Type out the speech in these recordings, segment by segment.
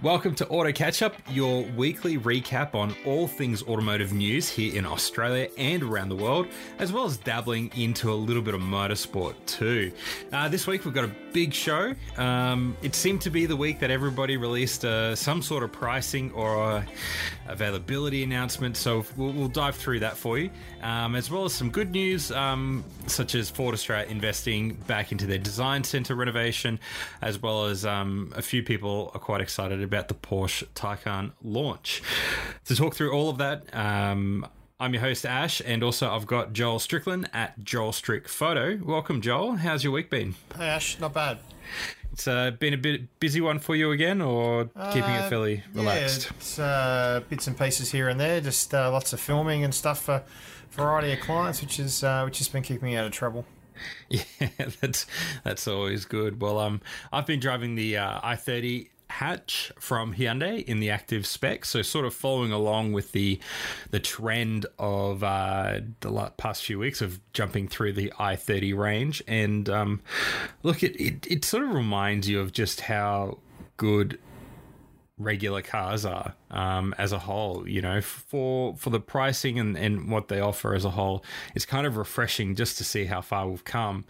Welcome to Auto Catch Up, your weekly recap on all things automotive news here in Australia and around the world, as well as dabbling into a little bit of motorsport too. Uh, this week we've got a big show. Um, it seemed to be the week that everybody released uh, some sort of pricing or availability announcement, so we'll, we'll, dive through that for you, um, as well as some good news, um, such as Ford Australia investing back into their design center renovation, as well as um, a few people are quite excited about the Porsche Taycan launch. To talk through all of that, um, I'm your host Ash, and also I've got Joel Strickland at Joel Strick Photo. Welcome, Joel. How's your week been? Hey Ash, not bad. It's uh, been a bit busy one for you again, or uh, keeping it fairly relaxed? Yeah, it's uh, bits and pieces here and there, just uh, lots of filming and stuff for a variety of clients, which is uh, which has been keeping me out of trouble. Yeah, that's that's always good. Well, um, I've been driving the uh, i30 hatch from Hyundai in the active spec. So sort of following along with the the trend of uh, the past few weeks of jumping through the i30 range. And um, look, it, it, it sort of reminds you of just how good regular cars are um, as a whole. You know, for for the pricing and, and what they offer as a whole, it's kind of refreshing just to see how far we've come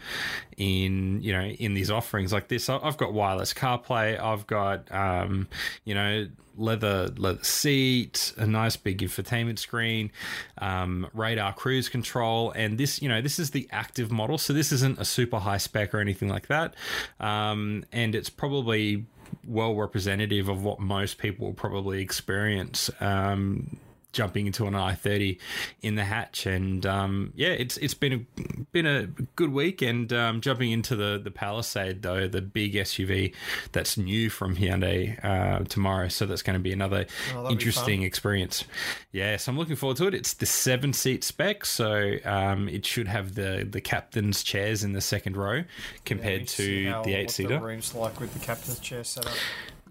in you know in these offerings like this. I've got wireless CarPlay. I've got um, you know leather leather seat, a nice big infotainment screen, um, radar cruise control, and this you know this is the active model, so this isn't a super high spec or anything like that, um, and it's probably well representative of what most people will probably experience. Um, jumping into an i30 in the hatch. And um, yeah it's it's been a been a good week. And um, jumping into the the Palisade though the big SUV that's new from Hyundai uh, tomorrow. So that's going to be another oh, interesting experience. Yeah so I'm looking forward to it. It's the seven seat spec. So um, it should have the the captain's chairs in the second row compared yeah, to the eight seater rooms like with the captain's chair set up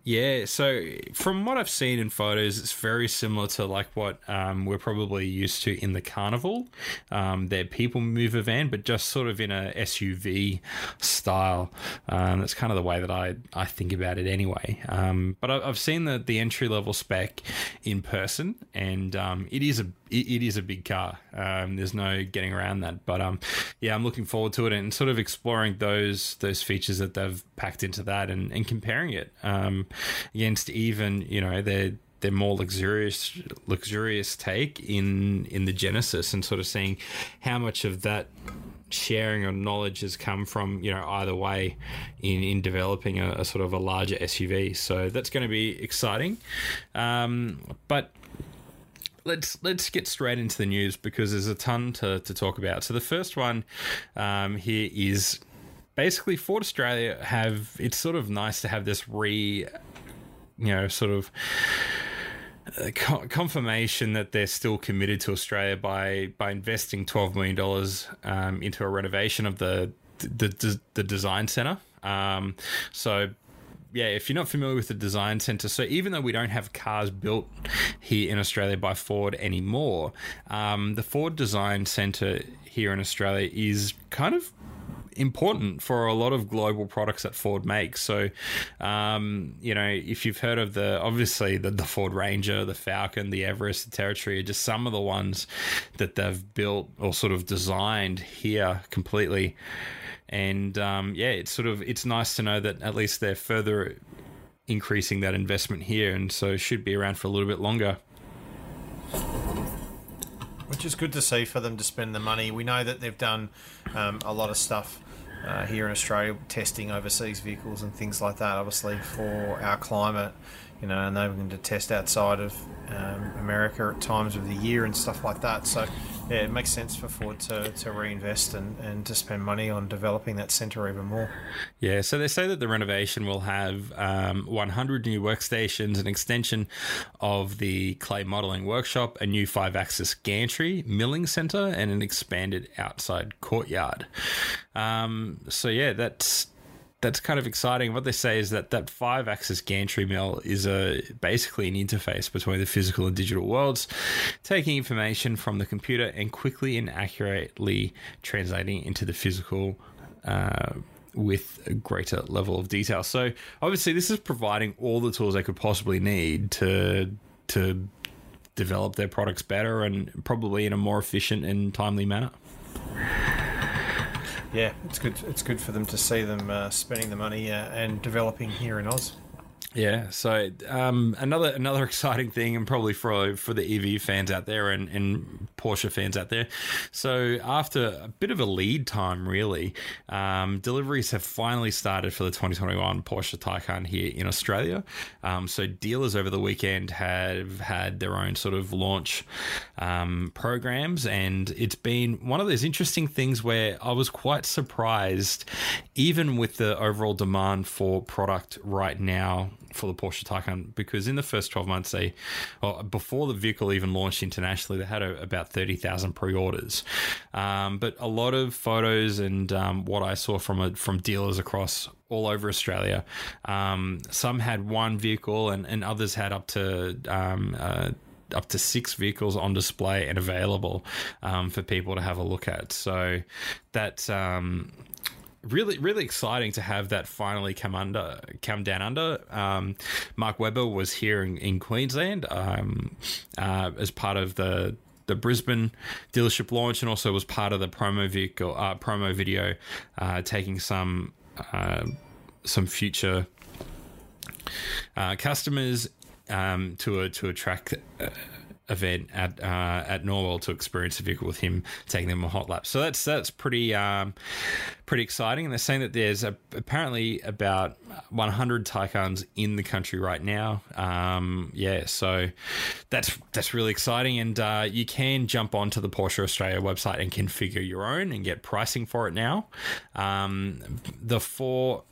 yeah, so from what I've seen in photos, it's very similar to like what um, we're probably used to in the Carnival, um, their people mover van, but just sort of in a SUV style. Um, that's kind of the way that I, I think about it anyway. Um, but I, have seen the, the entry level spec in person, and um, it is a it, is a big car. Um, there's no getting around that. But yeah, I'm looking forward to it and sort of exploring those those features that they've packed into that and, and comparing it um, against even you know their their more luxurious luxurious take in in the Genesis and sort of seeing how much of that sharing of knowledge has come from you know either way in in developing a, a sort of a larger SUV. So that's going to be exciting. Um, but let's let's get straight into the news because there's a ton to, to talk about. So the first one um, here is basically Ford Australia have it's sort of nice to have this re you know sort of uh, confirmation that they're still committed to Australia by by investing twelve million dollars um, into a renovation of the the, the, the design center. Um, so yeah, if you're not familiar with the design center, so even though we don't have cars built here in Australia by Ford anymore, um, the Ford Design Center here in Australia is kind of important for a lot of global products that Ford makes. So, um, you know, if you've heard of the obviously the, the Ford Ranger, the Falcon, the Everest, the Territory are just some of the ones that they've built or sort of designed here completely and um, yeah, it's sort of it's nice to know that at least they're further increasing that investment here, and so should be around for a little bit longer. Which is good to see for them to spend the money. We know that they've done um, a lot of stuff uh, here in Australia, testing overseas vehicles and things like that. Obviously, for our climate, you know, and they're going to test outside of um, America at times of the year and stuff like that. So yeah, it makes sense for Ford to, to reinvest and, and to spend money on developing that centre even more. Yeah, so they say that the renovation will have um, 100 new workstations, an extension of the clay modelling workshop, a new five axis gantry, milling centre, and an expanded outside courtyard. Um, so, yeah, that's that's kind of exciting. What they say is that that five axis gantry mill is a basically an interface between the physical and digital worlds, taking information from the computer and quickly and accurately translating into the physical uh, with a greater level of detail. So obviously, this is providing all the tools they could possibly need to to develop their products better and probably in a more efficient and timely manner. Yeah, it's good. It's good for them to see them uh, spending the money uh, and developing here in Oz. Yeah, so um, another another exciting thing, and probably for for the EV fans out there and, and Porsche fans out there. So after a bit of a lead time, really, um, deliveries have finally started for the 2021 Porsche Taycan here in Australia. Um, so dealers over the weekend have had their own sort of launch um, programs, and it's been one of those interesting things where I was quite surprised, even with the overall demand for product right now for the Porsche Taycan because in the first 12 months, they, well, before the vehicle even launched internationally, they had a, about 30,000 pre-orders. Um, but a lot of photos and um, what I saw from a, from dealers across all over Australia, um, some had one vehicle and, and others had up to um, uh, up to six vehicles on display and available um, for people to have a look at. So that um, really really exciting to have that finally come under come down under. Um, mark webber was here in, in queensland um, uh, as part of the the Brisbane dealership launch and also was part of the promo vehicle uh, promo video uh, taking some uh, some future uh, customers um, to a, to attract uh, event at uh, at Norwell to experience the vehicle with him taking them a hot lap. So that's that's pretty um, pretty exciting. And they're saying that there's a, apparently about 100 Taycans in the country right now. Um, yeah, so that's that's really exciting. And uh, you can jump onto the Porsche Australia website and configure your own and get pricing for it now. Um, the four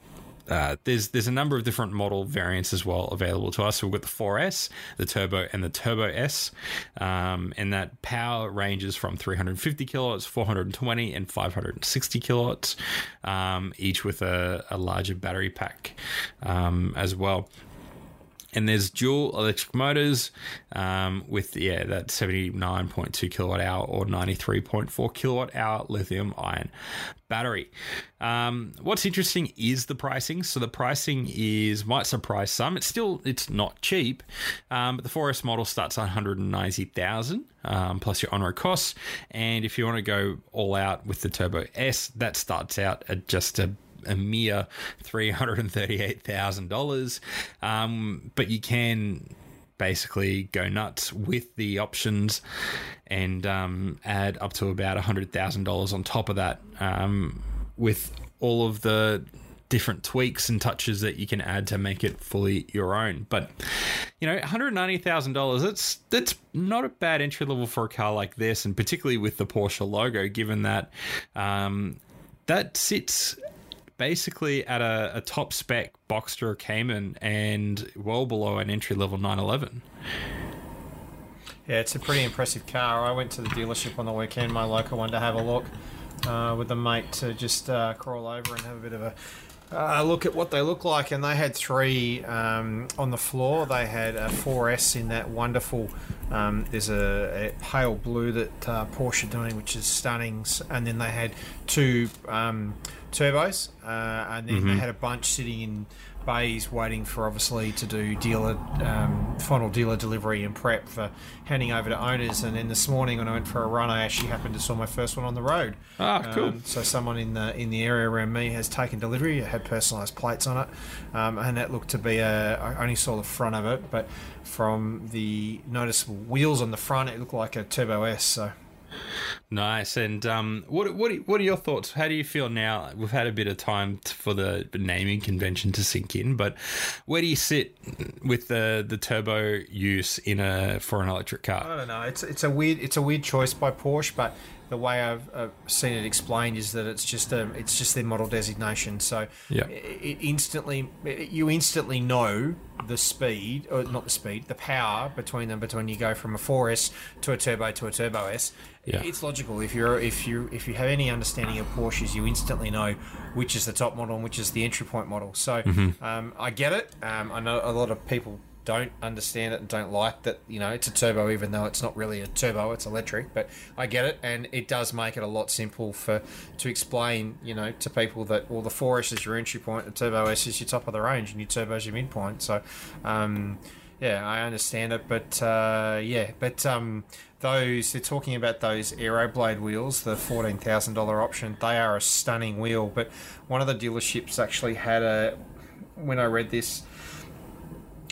uh, there's there's a number of different model variants as well available to us. So we've got the 4S, the Turbo, and the Turbo S, um, and that power ranges from 350 kilowatts, 420, and 560 kilowatts, um, each with a, a, larger battery pack um, as well and there's dual electric motors um, with yeah that 79.2 kilowatt hour or 93.4 kilowatt hour lithium ion battery. Um, what's interesting is the pricing. So the pricing is might surprise some. It's still it's not cheap, um, but the 4S model starts at 190,000 um, plus your on-road costs, and if you want to go all out with the Turbo S, that starts out at just a a mere three hundred and thirty-eight thousand um, dollars. But you can basically go nuts with the options and um, add up to about hundred thousand dollars on top of that um, with all of the different tweaks and touches that you can add to make it fully your own. But you know, one hundred ninety thousand dollars. That's that's not a bad entry level for a car like this, and particularly with the Porsche logo, given that um, that sits basically at a, a top spec Boxster Cayman and well below an entry level 911. Yeah, it's a pretty impressive car. I went to the dealership on the weekend, my local one, to have a look uh, with a mate to just uh, crawl over and have a bit of a uh, look at what they look like. And they had three um, on the floor. They had a 4S in that wonderful. Um, there's a, a, pale blue that uh, Porsche are doing, which is stunning. And then they had two um, turbos, uh, and then mm-hmm. they had a bunch sitting in bays waiting for obviously to do dealer um, final dealer delivery and prep for handing over to owners. And then this morning when I went for a run, I actually happened to saw my first one on the road. Ah, cool. Um, so someone in the in the area around me has taken delivery. It had personalised plates on it, um, and that looked to be a. I only saw the front of it, but from the noticeable wheels on the front, it looked like a Turbo S. So Nice. And um, what what what are your thoughts? How do you feel now? We've had a bit of time for the naming convention to sink in, but where do you sit with the the turbo use in a for an electric car? I don't know. It's it's a weird it's a weird choice by Porsche, but the way I've, I've, seen it explained is that it's just a it's just their model designation. So yeah. it, it instantly you instantly know the speed or not the speed the power between them between you go from a 4S to a turbo to a turbo S. Yeah. It's logical if you're if you if you have any understanding of Porsches, you instantly know which is the top model and which is the entry point model. So mm-hmm. um, I get it. Um, I know a lot of people don't understand it and don't like that. You know, it's a turbo, even though it's not really a turbo; it's electric. But I get it, and it does make it a lot simple for to explain. You know, to people that well, the 4S is your entry point, the Turbo S is your top of the range, and your Turbo is your midpoint. So. Um, yeah, I understand it, but uh, yeah, but um, those they're talking about those Aeroblade wheels, the fourteen thousand dollar option. They are a stunning wheel, but one of the dealerships actually had a. When I read this,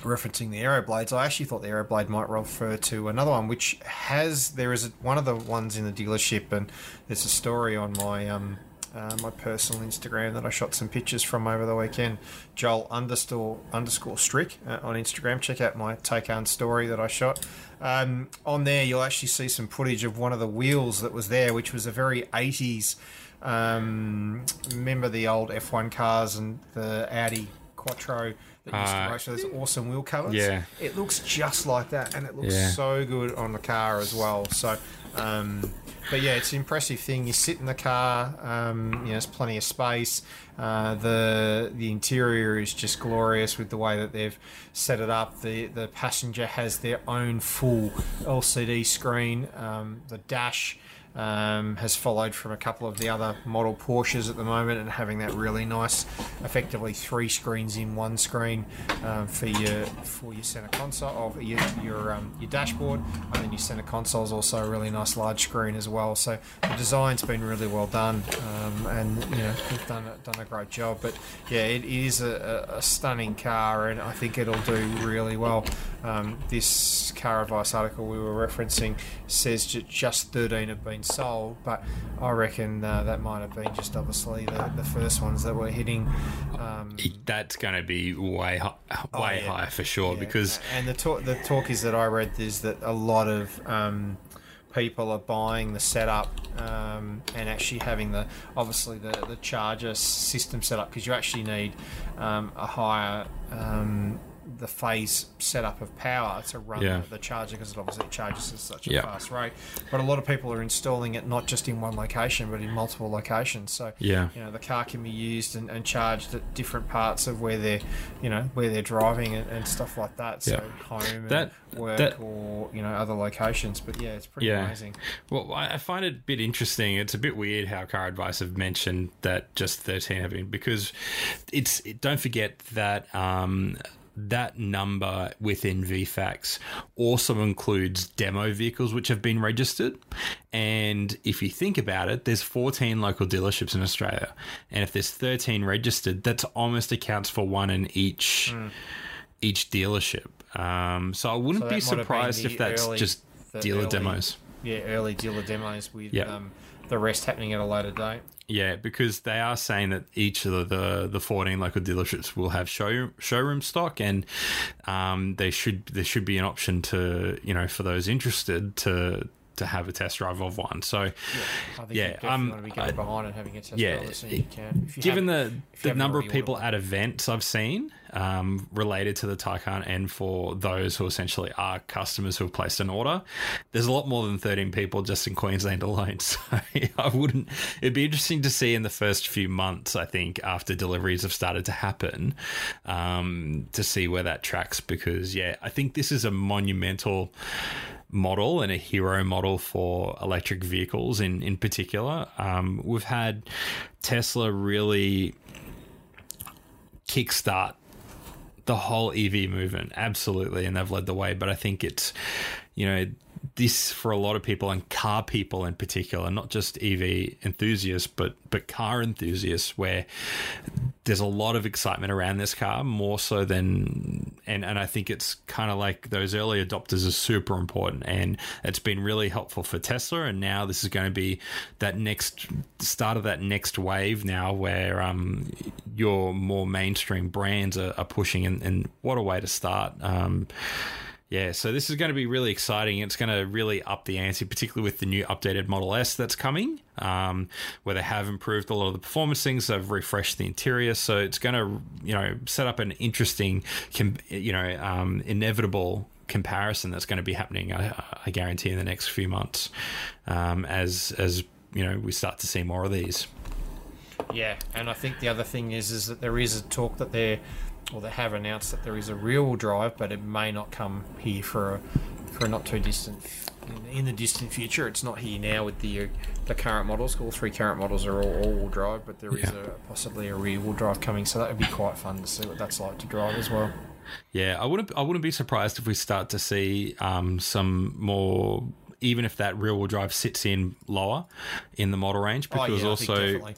referencing the Aeroblades, I actually thought the Aeroblade might refer to another one, which has there is one of the ones in the dealership, and there's a story on my um, uh, my personal Instagram that I shot some pictures from over the weekend. Joel underscore underscore Strick uh, on Instagram. Check out my take on story that I shot. Um, on there, you'll actually see some footage of one of the wheels that was there, which was a very 80s. Um, remember the old F1 cars and the Audi Quattro that used Uh, to race those awesome wheel covers. Yeah. it looks just like that, and it looks Yeah. so good on the car as well. So, um, but yeah, it's an impressive thing. You sit in the car, um, you know, there's plenty of space. Uh, the the interior is just glorious with the way that they've set it up. The the passenger has their own full LCD screen. Um, the dash. Um, has followed from a couple of the other model Porsches at the moment and having that really nice, effectively three screens in one screen um, for your for your center console or your your, um, your dashboard, and then your center console is also a really nice large screen as well. So the design's been really well done, um, and you know they've done a, done a great job. But yeah, it is a, a, a stunning car, and I think it'll do really well. Um, this car advice article we were referencing says that just 13 have been sold, but I reckon uh, that might have been just obviously the, the first ones that were hitting. Um, That's going to be way hi- way yeah. higher for sure yeah. because and the talk the talk is that I read is that a lot of um, people are buying the setup um, and actually having the obviously the the charger system set up because you actually need um, a higher um, the phase setup of power to run Yeah. the, the charger because it obviously charges at such a Yeah. fast rate. But a lot of people are installing it not just in one location but in multiple locations. So Yeah. you know the car can be used and, and charged at different parts of where they're you know where they're driving and, and stuff like that. So home and That- work that- or you know other locations. But yeah, it's pretty Yeah. amazing. Well, I I find it a bit interesting. It's a bit weird how Car Advice have mentioned that just 13 have been because it's. It, don't forget that um, that number within VFACTS also includes demo vehicles which have been registered. And if you think about it, there's 14 local dealerships in Australia, and if there's 13 registered, that's almost accounts for one in each each dealership. Um, so I wouldn't So be that might have been surprised if that's early- just dealer early- demos. Yeah, early dealer demos with Yeah. um, the rest happening at a later date. Yeah, because they are saying that each of the, the, the 14 local dealerships will have show, showroom stock, and um, they should there should be an option to you know for those interested to to have a test drive of one. So I think Yeah, you um, want to be going I- behind and having a test yeah, drive as soon as you can. You given the the number of people at events I've seen um, related to the Taycan, and for those who essentially are customers who have placed an order, there's a lot more than 13 people just in Queensland alone. So I wouldn't. It'd be interesting to see in the first few months. I think after deliveries have started to happen, um, to see where that tracks. Because yeah, I think this is a monumental model and a hero model for electric vehicles in in particular. Um, we've had Tesla really kickstart the whole EV movement, absolutely, and they've led the way. But I think it's you know this for a lot of people and car people in particular, not just EV enthusiasts, but but car enthusiasts, where there's a lot of excitement around this car, more so than and and I think it's kind of like those early adopters are super important, and it's been really helpful for Tesla. And now this is going to be that next start of that next wave now, where um your more mainstream brands are, are pushing, and, and what a way to start. Um, yeah, so this is going to be really exciting. It's going to really up the ante, particularly with the new updated Model S that's coming, um, where they have improved a lot of the performance things. They've refreshed the interior, so it's going to, you know, set up an interesting, you know, um, inevitable comparison that's going to be happening. I, I guarantee in the next few months, um, as as you know, we start to see more of these. Yeah, and I think the other thing is is that there is a talk that they're or they have announced that there is a rear-wheel drive, but it may not come here for a, for a not too distant in, in the distant future. It's not here now with the uh, the current models. All three current models are all all-wheel drive, but there is Yeah. a possibly a rear-wheel drive coming, so that would be quite fun to see what that's like to drive as well. Yeah, I wouldn't. I wouldn't be surprised if we start to see um, some more. Even if that rear wheel drive sits in lower in the model range, Oh, because yeah, I think also.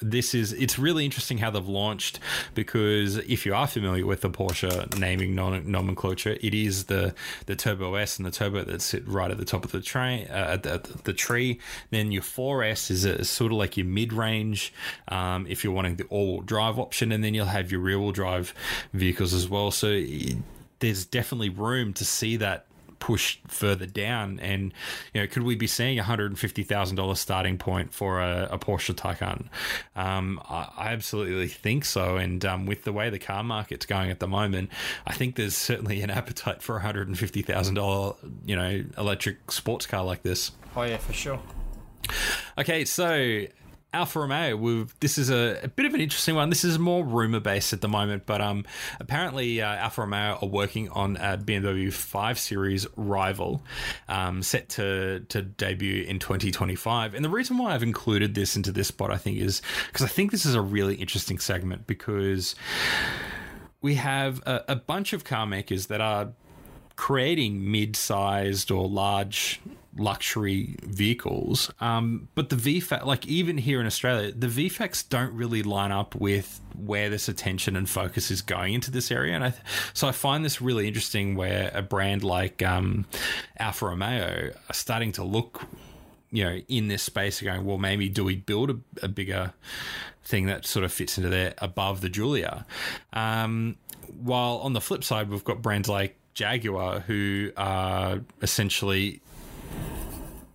This is it's really interesting how they've launched because if you are familiar with the Porsche naming nomenclature, it is the the Turbo S and the Turbo that sit right at the top of the train uh, at the, at the tree. Then your 4S is a, sort of like your mid range um, if you're wanting the all wheel drive option, and then you'll have your rear wheel drive vehicles as well. So it, there's definitely room to see that pushed further down? And you know could we be seeing a hundred and fifty thousand dollars starting point for a, a Porsche Taycan? Um, I, I absolutely think so. And um, with the way the car market's going at the moment I think there's certainly an appetite for a hundred and fifty thousand dollar you know electric sports car like this. Oh yeah, for sure. Okay, so Alfa Romeo, this is a, a bit of an interesting one. This is more rumor based at the moment, but um, apparently uh, Alfa Romeo are working on a BMW 5 Series rival um, set to, to debut in 2025. And the reason why I've included this into this spot, I think, is because I think this is a really interesting segment because we have a, a bunch of car makers that are creating mid-sized or large luxury vehicles um, but the VFAC like even here in Australia the VFACTS don't really line up with where this attention and focus is going into this area. And I so I find this really interesting where a brand like um, Alfa Romeo are starting to look you know in this space going well maybe do we build a, a bigger thing that sort of fits into there above the Giulia? Um, while on the flip side we've got brands like Jaguar who are essentially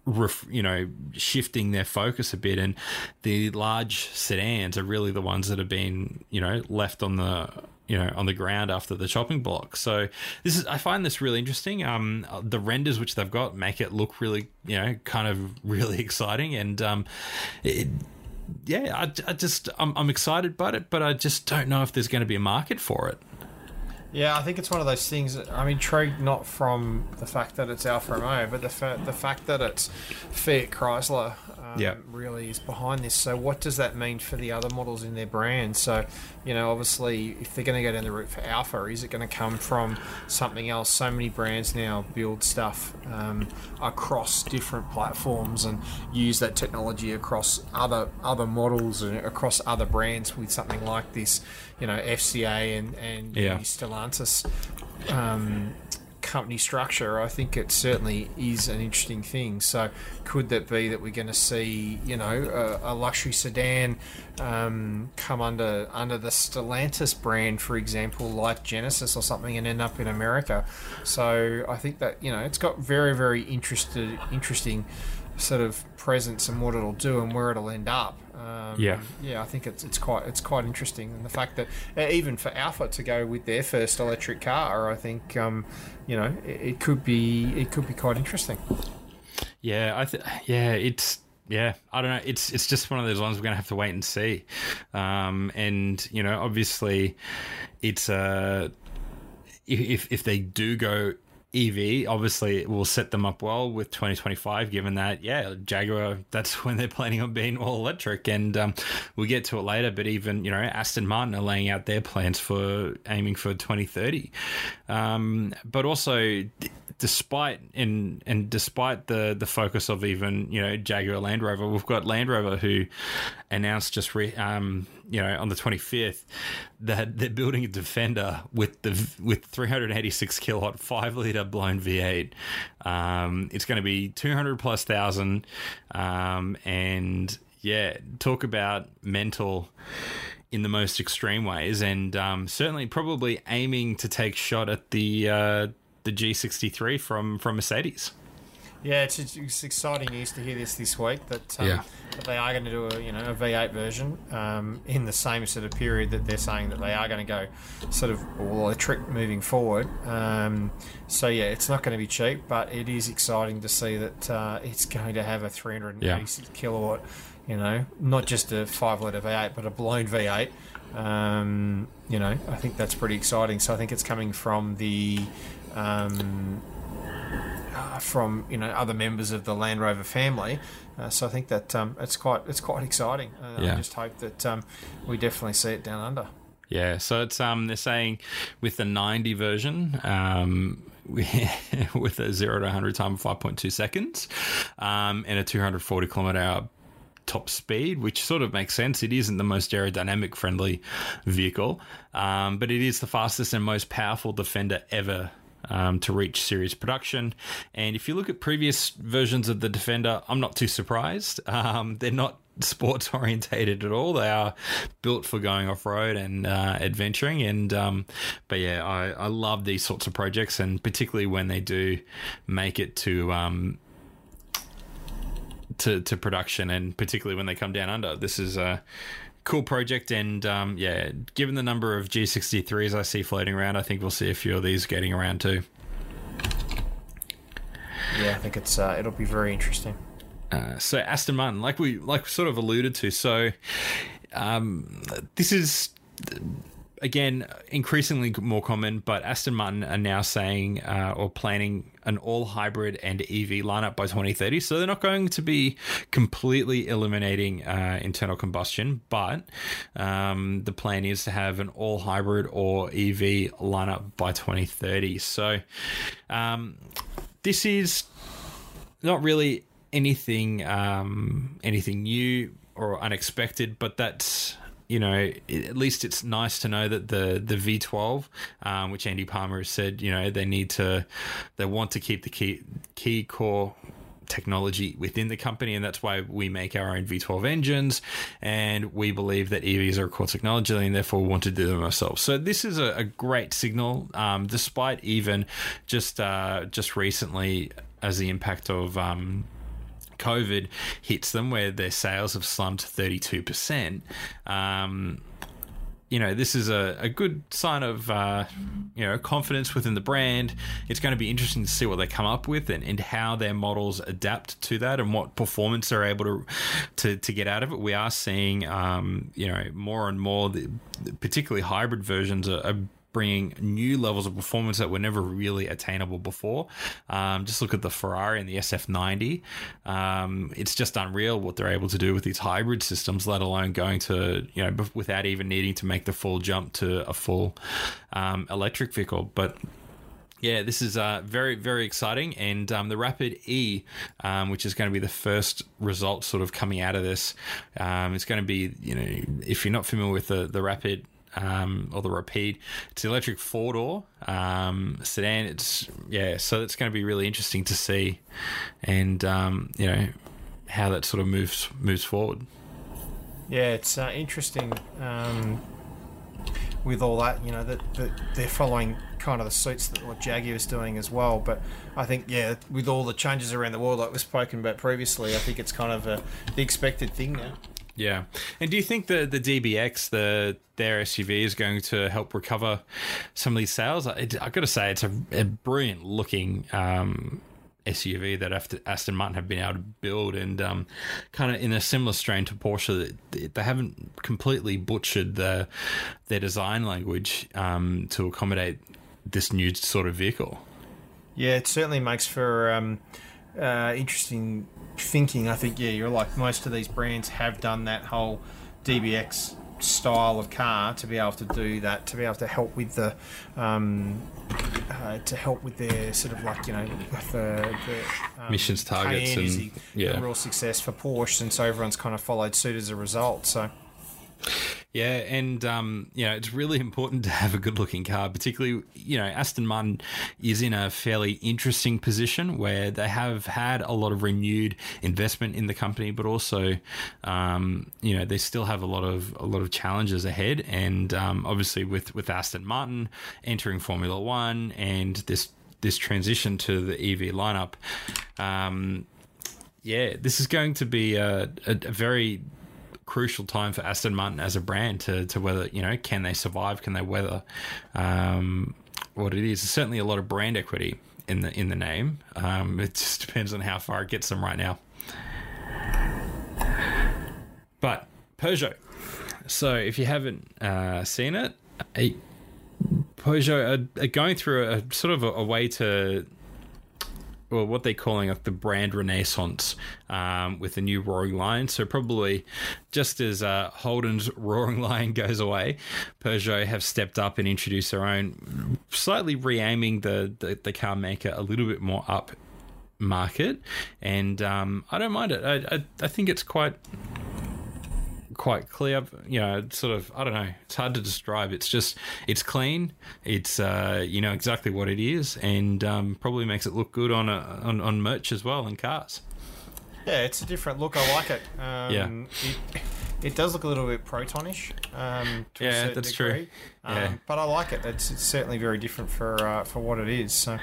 ref, you know shifting their focus a bit. And the large sedans are really the ones that have been you know left on the you know on the ground after the chopping block. So this is i find this really interesting. Um the renders which they've got make it look really you know kind of really exciting. And um it, yeah I, I just I'm, I'm excited about it but i just don't know if there's going to be a market for it Yeah, I think it's one of those things. That, I'm intrigued not from the fact that it's Alfa Romeo, but the fa- the fact that it's Fiat Chrysler. Um, Yeah. really is behind this. So, what does that mean for the other models in their brand? So, you know, obviously, if they're going to go down the route for Alfa, is it going to come from something else? So many brands now build stuff um, across different platforms and use that technology across other other models and across other brands with something like this. You know, FCA and and Yeah. Stellantis um, company structure, I think it certainly is an interesting thing. So, could that be that we're going to see, you know, a, a luxury sedan um, come under under the Stellantis brand, for example, like Genesis or something, and end up in America? So, I think that you know, it's got very very interested interesting sort of presence and what it'll do and where it'll end up. Um, Yeah. yeah, I think it's it's quite it's quite interesting, and the fact that uh, even for Alfa to go with their first electric car, I think um, you know it, it could be it could be quite interesting. Yeah, I th- yeah, it's yeah, I don't know. It's it's just one of those ones we're gonna have to wait and see. Um, and you know, obviously, it's uh, if if they do go EV, obviously will set them up well with 2025, given that, yeah, Jaguar, that's when they're planning on being all electric. And um, we'll get to it later, but even, you know, Aston Martin are laying out their plans for aiming for 2030. Um, but also, despite and and despite the the focus of even you know Jaguar Land Rover, we've got Land Rover who announced just re, um, you know on the 25th that they're building a Defender with the with 386 kilowatt five liter blown V8. Um, it's going to be 200 plus thousand, um, and yeah, talk about mental in the most extreme ways, and um, certainly probably aiming to take shot at the uh, the G63 from from Mercedes. Yeah, it's, it's exciting news to hear this this week that um, Yeah. that they are going to do a you know a V8 version um, in the same sort of period that they're saying that they are going to go sort of all electric moving forward. Um, so yeah, it's not going to be cheap, but it is exciting to see that uh, it's going to have a 386 kilowatt. You know, not just a five liter V8, but a blown V8 Um, you know, I think that's pretty exciting. So I think it's coming from the um, uh, from you know other members of the Land Rover family. Uh, so I think that um, it's quite it's quite exciting. Uh, Yeah. I just hope that um, we definitely see it down under. Yeah, so it's um they're saying with the 90 version um with a 0 to 100 time of 5.2 seconds um and a 240 kilometer hour top speed, which sort of makes sense. It isn't the most aerodynamic friendly vehicle, um, but it is the fastest and most powerful Defender ever um, to reach series production. And if you look at previous versions of the Defender, I'm not too surprised. Um, they're not sports orientated at all. They are built for going off road and uh, adventuring. And um, but yeah, I, I love these sorts of projects, and particularly when they do make it to. Um, to, to production and particularly when they come down under this is a cool project and um, yeah given the number of g63s i see floating around i think we'll see a few of these getting around too Yeah, I think it's uh, it'll be very interesting. Uh, so Aston Martin, like we like sort of alluded to, so um, this is again increasingly more common, but Aston Martin are now saying uh, or planning an all hybrid and EV lineup by 2030. So they're not going to be completely eliminating uh, internal combustion, but um, the plan is to have an all hybrid or EV lineup by 2030. So um, this is not really anything um, anything new or unexpected, but that's you know at least it's nice to know that the the V12, um, which Andy Palmer has said, you know they need to they want to keep the key key core technology within the company and that's why we make our own V12 engines and we believe that EVs are a core technology and therefore want to do them ourselves. So this is a, a great signal um, despite even just uh, just recently as the impact of um, COVID hits them, where their sales have slumped 32%. Um, you know, this is a, a good sign of, uh, you know, confidence within the brand. It's going to be interesting to see what they come up with and, and how their models adapt to that and what performance they're able to to, to get out of it. We are seeing, um, you know, more and more, the, particularly hybrid versions are, are bringing new levels of performance that were never really attainable before. Um, just look at the Ferrari and the SF90. Um, it's just unreal what they're able to do with these hybrid systems, let alone going to, you know, without even needing to make the full jump to a full um, electric vehicle. But yeah, this is uh, very, very exciting. And um, the Rapide E, um, which is going to be the first result sort of coming out of this, um, it's going to be, you know, if you're not familiar with the, the Rapid um, or the Rapide, it's electric four door um, sedan. It's, yeah, so it's going to be really interesting to see and, um, you know, how that sort of moves moves forward. Yeah, it's uh, interesting um, with all that. You know that, that they're following kind of the suits that what Jaguar is doing as well. But I think yeah, with all the changes around the world like we've spoken about previously, I think it's kind of a, the expected thing now. Yeah, and do you think the the DBX, the their SUV, is going to help recover some of these sales? I, I got to say, it's a, a brilliant looking um, SUV that Aston Martin have been able to build, and um, kind of in a similar strain to Porsche, they, they haven't completely butchered the their design language um, to accommodate this new sort of vehicle. Yeah, it certainly makes for um, uh, interesting thinking. I think yeah, you're like most of these brands have done that whole DBX style of car to be able to do that, to be able to help with the, um, uh, to help with their sort of like you know the, the um, Missions targets and- the- yeah. real success for Porsche, and so everyone's kind of followed suit as a result. So Yeah, and um, you know it's really important to have a good-looking car. Particularly, you know, Aston Martin is in a fairly interesting position where they have had a lot of renewed investment in the company, but also, um, you know, they still have a lot of a lot of challenges ahead. And um, obviously, with with Aston Martin entering Formula One and this this transition to the EV lineup, um, yeah, this is going to be a, a, a very crucial time for Aston Martin as a brand to, to whether, you know, can they survive? Can they weather um, what it is? There's certainly a lot of brand equity in the in the name. Um, it just depends on how far it gets them right now. But Peugeot. So if you haven't uh, seen it, Peugeot are, are, going through a, a sort of a, a, way to. Well, what they're calling like the brand renaissance um, with the new Roaring Lion. So probably just as uh, Holden's Roaring Lion goes away, Peugeot have stepped up and introduced their own, slightly re-aiming the, the, the car maker a little bit more up market, and um, I don't mind it. I, I, I think it's quite quite clear. You know, sort of. I don't know. It's hard to describe. It's just. It's clean. It's uh, you know exactly what it is, and um, probably makes it look good on a, on on merch as well and cars. Yeah, it's a different look. I like it. Um, yeah. It, it does look a little bit protonish. Um, to yeah, that's degree. true. Yeah. Um, but I like it. It's, it's certainly very different for uh, for what it is. So.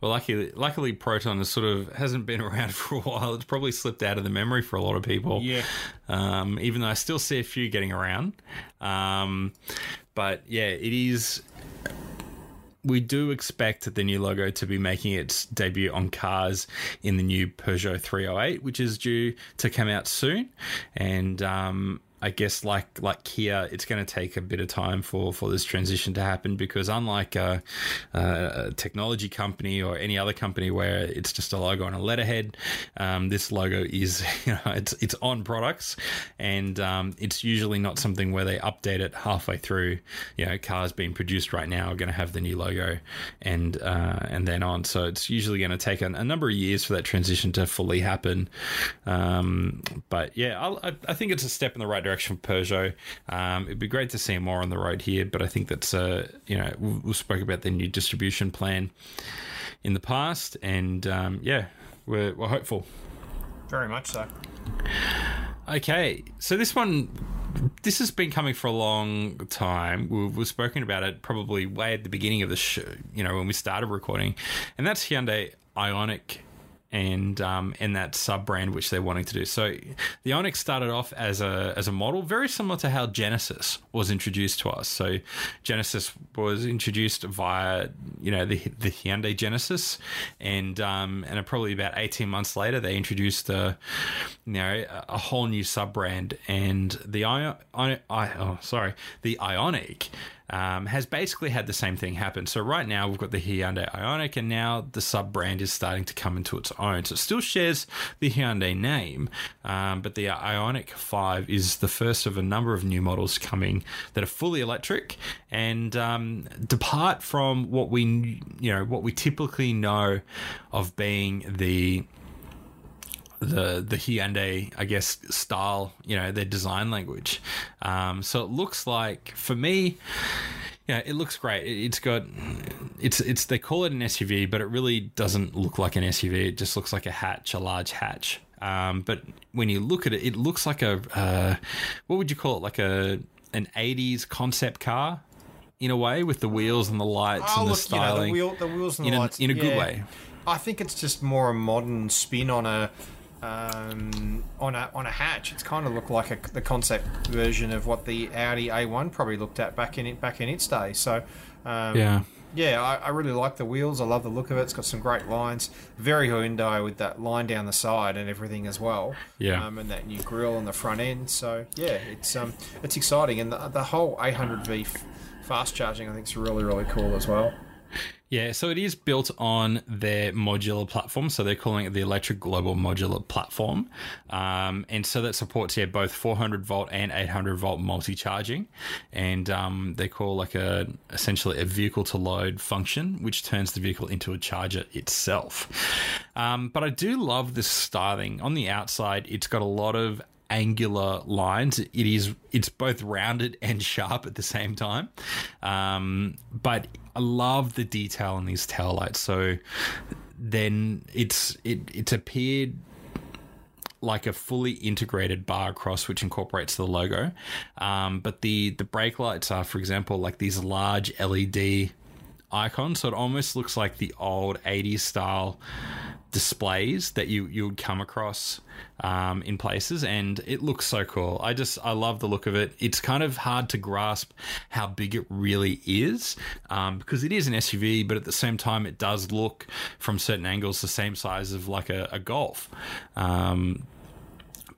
Well, luckily, luckily, Proton has sort of hasn't been around for a while. It's probably slipped out of the memory for a lot of people. Yeah. Um, even though I still see a few getting around, um, but yeah, it is. We do expect the new logo to be making its debut on cars in the new Peugeot 308, which is due to come out soon, and um, I guess like like Kia, it's going to take a bit of time for for this transition to happen because unlike a, a technology company or any other company where it's just a logo on a letterhead, um, this logo is you know it's it's on products, and um, it's usually not something where they update it halfway through. You know, cars being produced right now are going to have the new logo, and uh, and then on. So it's usually going to take a, a, number of years for that transition to fully happen. Um, but yeah, I, I think it's a step in the right direction direction for Peugeot. Um, it'd be great to see more on the road here, but I think that's uh, you know we, we spoke about the new distribution plan in the past, and um, yeah, we're, we're hopeful. Very much so. Okay, so this one, this has been coming for a long time. We've, we've spoken about it probably way at the beginning of the show, you know, when we started recording, and that's Hyundai Ioniq and um, and that sub brand which they're wanting to do. So the Ioniq started off as a as a model, very similar to how Genesis was introduced to us. So Genesis was introduced via you know the the Hyundai Genesis, and um, and probably about eighteen months later they introduced a you know a whole new sub brand, and the I, I, I oh sorry the Ioniq um, has basically had the same thing happen. So right now we've got the Hyundai Ioniq, and now the sub brand is starting to come into its own. So it still shares the Hyundai name, um, but the Ioniq Five is the first of a number of new models coming that are fully electric and um, depart from what we you know what we typically know of being the the the Hyundai, I guess, style, you know, their design language. Um, so it looks like for me, yeah, it looks great. It's got it's it's they call it an SUV, but it really doesn't look like an SUV. It just looks like a hatch, a large hatch. Um, but when you look at it, it looks like a uh, what would you call it? Like a an '80s concept car in a way with the wheels and the lights oh, and the look, styling. You know, the, wheel, the wheels and the in a, lights in a yeah. good way. I think it's just more a modern spin on a um, on a on a hatch. It's kind of looked like a, the concept version of what the Audi A1 probably looked at back in it back in its day. So um, yeah. Yeah, I, I, really like the wheels. I love the look of it. It's got some great lines. Very Hyundai with that line down the side and everything as well. Yeah. Um, and that new grille on the front end. So yeah, it's um, it's exciting. And the, the whole 800V fast charging, I think, is really really cool as well. Yeah, so it is built on their modular platform. So they're calling it the Electric Global Modular Platform. Um, and so that supports, yeah, both 400 volt and 800 volt multi charging. And um, they call like a essentially a vehicle to load function, which turns the vehicle into a charger itself. Um, but I do love this styling. On the outside, it's got a lot of angular lines. It is it's both rounded and sharp at the same time. Um, but I love the detail on these tail lights. So then it's it it's appeared like a fully integrated bar across which incorporates the logo. Um, but the the brake lights are, for example, like these large LED icons. So it almost looks like the old 80s style displays that you you would come across um, in places, and it looks so cool. I just I love the look of it. It's kind of hard to grasp how big it really is um, because it is an SUV, but at the same time, it does look from certain angles the same size of like a, a Golf. Um,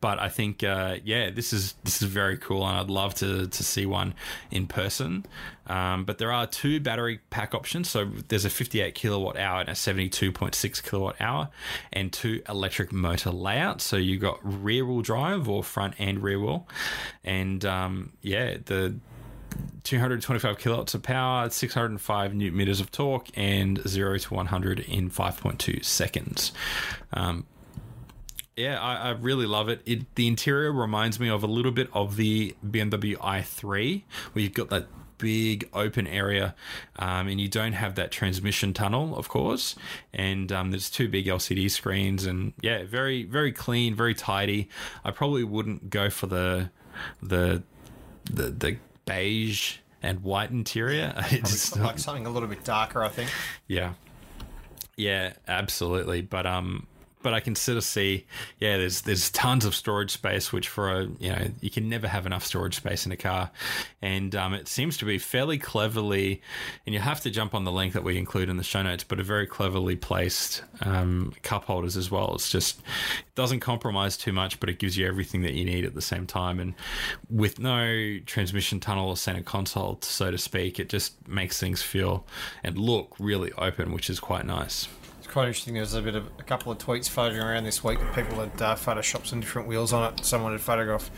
but I think uh, yeah, this is this is very cool, and I'd love to to see one in person. Um, but there are two battery pack options. So there's a 58 kilowatt hour and a 72.6 kilowatt hour, and two electric motor layouts. So you've got rear wheel drive or front and rear wheel, and um, yeah, the 225 kilowatts of power, 605 newton meters of torque, and 0 to 100 in 5.2 seconds. Um, yeah, I, I, really love it. it. The interior reminds me of a little bit of the BMW i3, where you've got that big open area um, and you don't have that transmission tunnel of course and um, there's two big lcd screens and yeah very very clean very tidy i probably wouldn't go for the the the, the beige and white interior. It's like something a little bit darker, I think. Yeah, yeah, absolutely. But um, but I can sort of see, yeah, there's there's tons of storage space, which for a you know you can never have enough storage space in a car, and um, it seems to be fairly cleverly, and you have to jump on the link that we include in the show notes, but a very cleverly placed um, cup holders as well. It's just it doesn't compromise too much, but it gives you everything that you need at the same time, and with no transmission tunnel or center console, so to speak, it just makes things feel and look really open, which is quite nice quite interesting. There was a bit of a couple of tweets floating around this week that people had uh, photoshopped some different wheels on it. Someone had photographed,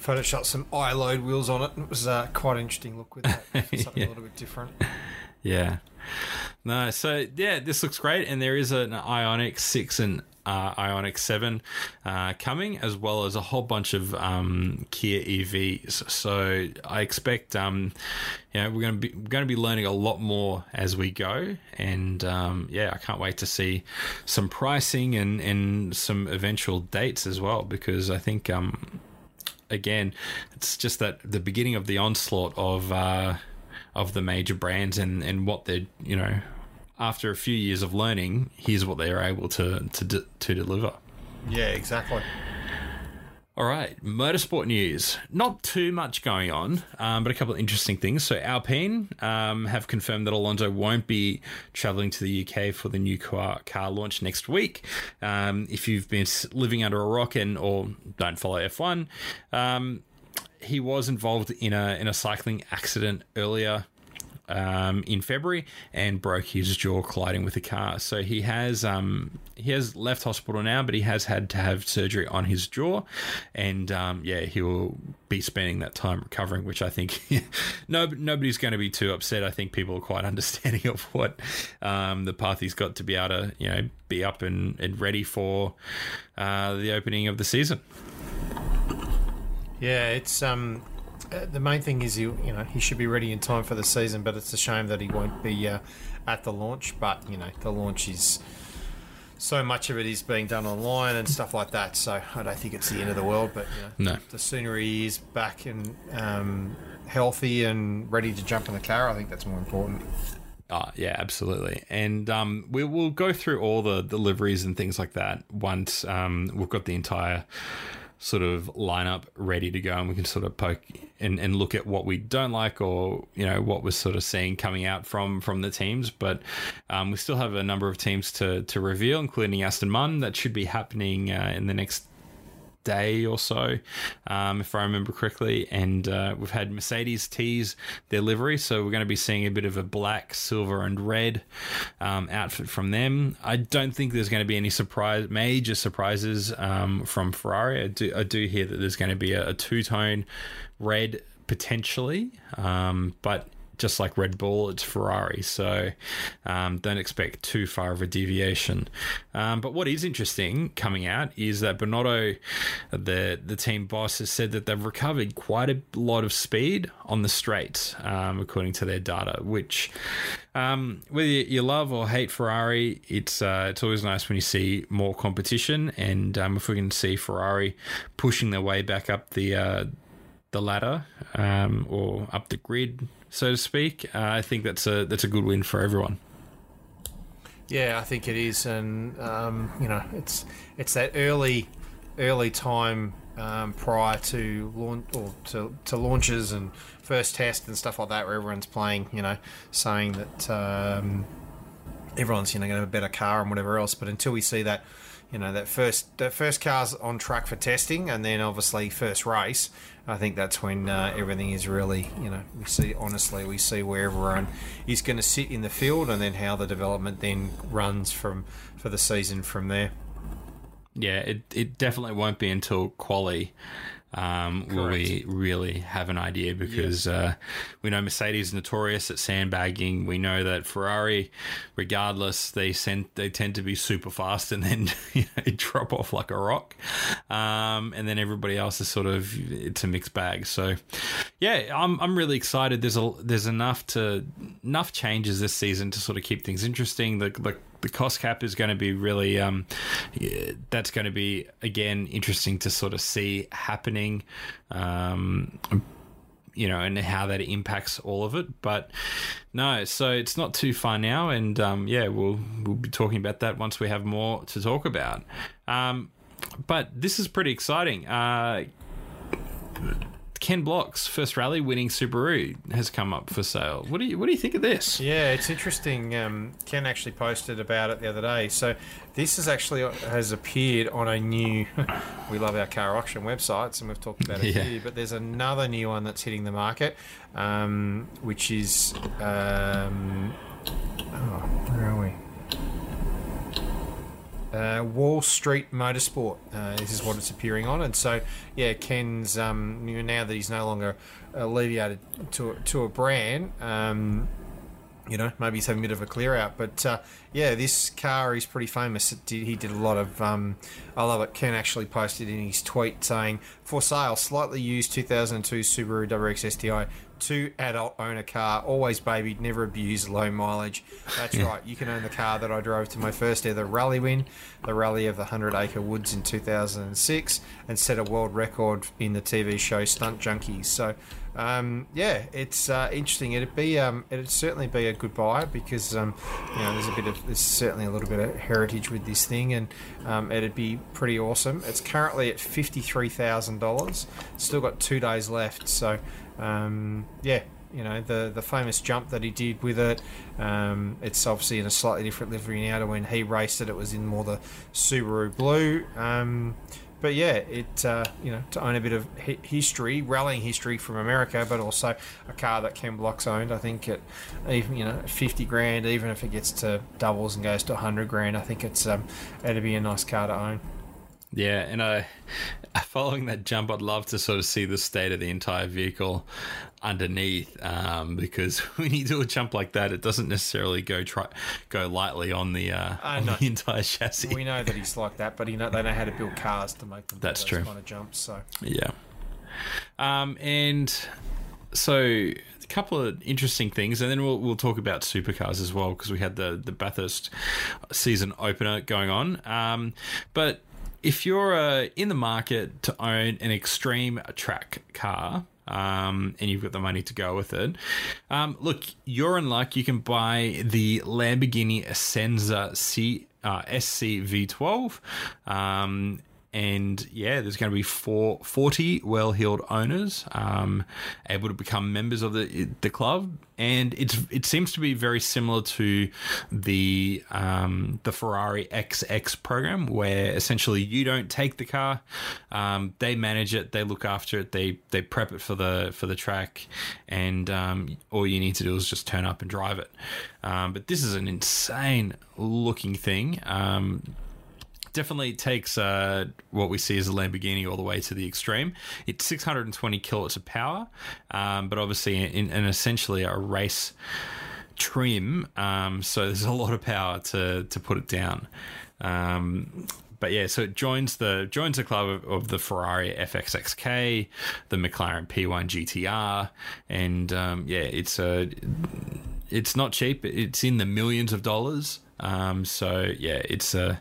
photoshopped some i-load wheels on it. It was uh, quite an interesting look with that. Something yeah. a little bit different. Yeah. No, so yeah, this looks great, and there is an Ioniq six and uh, Ioniq 7 uh, coming, as well as a whole bunch of um, Kia EVs. So I expect, um, you know, we're going to be going to be learning a lot more as we go, and um, yeah, I can't wait to see some pricing and and some eventual dates as well, because I think. Um, again, it's just that the beginning of the onslaught of uh, of the major brands and, and what they're you know after a few years of learning, here's what they are able to to to deliver. Yeah, exactly. All right, motorsport news. Not too much going on, um, but a couple of interesting things. So, Alpine um, have confirmed that Alonso won't be traveling to the UK for the new car, car launch next week. Um, if you've been living under a rock and or don't follow F1, um, he was involved in a in a cycling accident earlier um, in February and broke his jaw colliding with a car. So he has um, he has left hospital now, but he has had to have surgery on his jaw, and um, yeah, he will be spending that time recovering. Which I think no nobody's going to be too upset. I think people are quite understanding of what um, the path he's got to be able to you know be up and, and ready for uh, the opening of the season. Yeah, it's um, uh, the main thing is you you know he should be ready in time for the season, but it's a shame that he won't be uh, at the launch. But you know the launch is so much of it is being done online and stuff like that. So I don't think it's the end of the world. But you know, no. the sooner he is back and um, healthy and ready to jump in the car, I think that's more important. Oh, yeah, absolutely. And um, we will go through all the deliveries and things like that once um, we've got the entire sort of lineup ready to go and we can sort of poke and, and look at what we don't like or you know what we're sort of seeing coming out from from the teams. But um, we still have a number of teams to to reveal including Aston Martin. That should be happening uh, in the next day or so, um, if I remember correctly. And uh, we've had Mercedes tease their livery, so we're going to be seeing a bit of a black, silver, and red um, outfit from them. I don't think there's going to be any surprise, major surprises um, from Ferrari. I do, I do hear that there's going to be a, a two tone red potentially, um, but just like Red Bull, it's Ferrari. So um, don't expect too far of a deviation. Um, but what is interesting coming out is that Binotto, the the team boss, has said that they've recovered quite a lot of speed on the straights, um, according to their data. Which, um, whether you love or hate Ferrari, it's uh, it's always nice when you see more competition. And um, if we can see Ferrari pushing their way back up the uh, the ladder um, or up the grid, so to speak. Uh, I think that's a that's a good win for everyone. Yeah, I think it is, and um, you know, it's it's that early early time um, prior to launch or to, to launches and first test and stuff like that, where everyone's playing, you know, saying that um, everyone's you know going to have a better car and whatever else. But until we see that you know that first that first car's on track for testing, and then obviously first race. I think that's when uh, everything is really, you know, we see honestly we see where everyone is going to sit in the field, and then how the development then runs from for the season from there. Yeah, it it definitely won't be until quali um, will we really have an idea because uh, we know Mercedes is notorious at sandbagging. We know that Ferrari, regardless, they send they tend to be super fast and then you know, drop off like a rock. Um, and then everybody else is sort of it's a mixed bag. So yeah, I'm I'm really excited. There's a there's enough to enough changes this season to sort of keep things interesting. The the the cost cap is going to be really um, that's going to be again interesting to sort of see happening um, you know and how that impacts all of it. But no so it's not too far now and um, yeah we'll we'll be talking about that once we have more to talk about. Um, but this is pretty exciting. Uh, Ken Block's first rally winning Subaru has come up for sale. What do you what do you think of this? Yeah, it's interesting. Um, Ken actually posted about it the other day. So this is actually has appeared on a new. we love our car auction websites, and we've talked about it Yeah. here. But there's another new one that's hitting the market, um, which is. Um, oh, where are we? Uh, Wall Street Motorsport. Uh, this is what it's appearing on, and so yeah, Ken's um, now that he's no longer alleviated to to a brand. Um, you know, maybe he's having a bit of a clear out. But uh, yeah, this car is pretty famous. Did, he did a lot of. Um, I love it. Ken actually posted in his tweet saying, "For sale, slightly used 2002 Subaru WRX STI." Two adult own a car, always babied, never abused, low mileage. That's right. You can own the car that I drove to my first ever rally win, the rally of the 100 acre woods in 2006, and set a world record in the TV show Stunt Junkies. So, um, yeah, it's uh, interesting. It'd be um, it'd certainly be a good buy because um, you know there's a bit of there's certainly a little bit of heritage with this thing, and um, it'd be pretty awesome. It's currently at fifty three thousand dollars. Still got two days left, so um, yeah. You know the the famous jump that he did with it. Um, it's obviously in a slightly different livery now to when he raced it. It was in more the Subaru blue. Um, but yeah, it uh, you know to own a bit of history, rallying history from America, but also a car that Ken Block's owned. I think at even you know fifty grand, even if it gets to doubles and goes to hundred grand, I think it's um, it'd be a nice car to own. Yeah, and uh, following that jump, I'd love to sort of see the state of the entire vehicle underneath, um, because when you do a jump like that, it doesn't necessarily go try go lightly on the uh, on know. the entire chassis. We know that he's like that, but you know they know how to build cars to make them. do That's those true. Kind of jumps. So Yeah. Um, and so a couple of interesting things, and then we'll we'll talk about supercars as well because we had the the Bathurst season opener going on. Um, but if you're uh, in the market to own an extreme track car. Um, and you've got the money to go with it. Um, look, you're in luck. You can buy the Lamborghini Essenza C, uh, SC V12. Um, and yeah, there's going to be four, 40 well-heeled owners um, able to become members of the the club, and it's it seems to be very similar to the um, the Ferrari XX program, where essentially you don't take the car, um, they manage it, they look after it, they they prep it for the for the track, and um, all you need to do is just turn up and drive it. Um, but this is an insane looking thing. Um, definitely takes uh, what we see as a Lamborghini all the way to the extreme. It's 620 kilowatts of power, um, but obviously in, in essentially a race trim, um, so there's a lot of power to to put it down. Um, but yeah, so it joins the joins the club of, of the Ferrari FXXK, the McLaren P1 GTR, and um, yeah, it's a it's not cheap. It's in the millions of dollars. Um, so yeah, it's a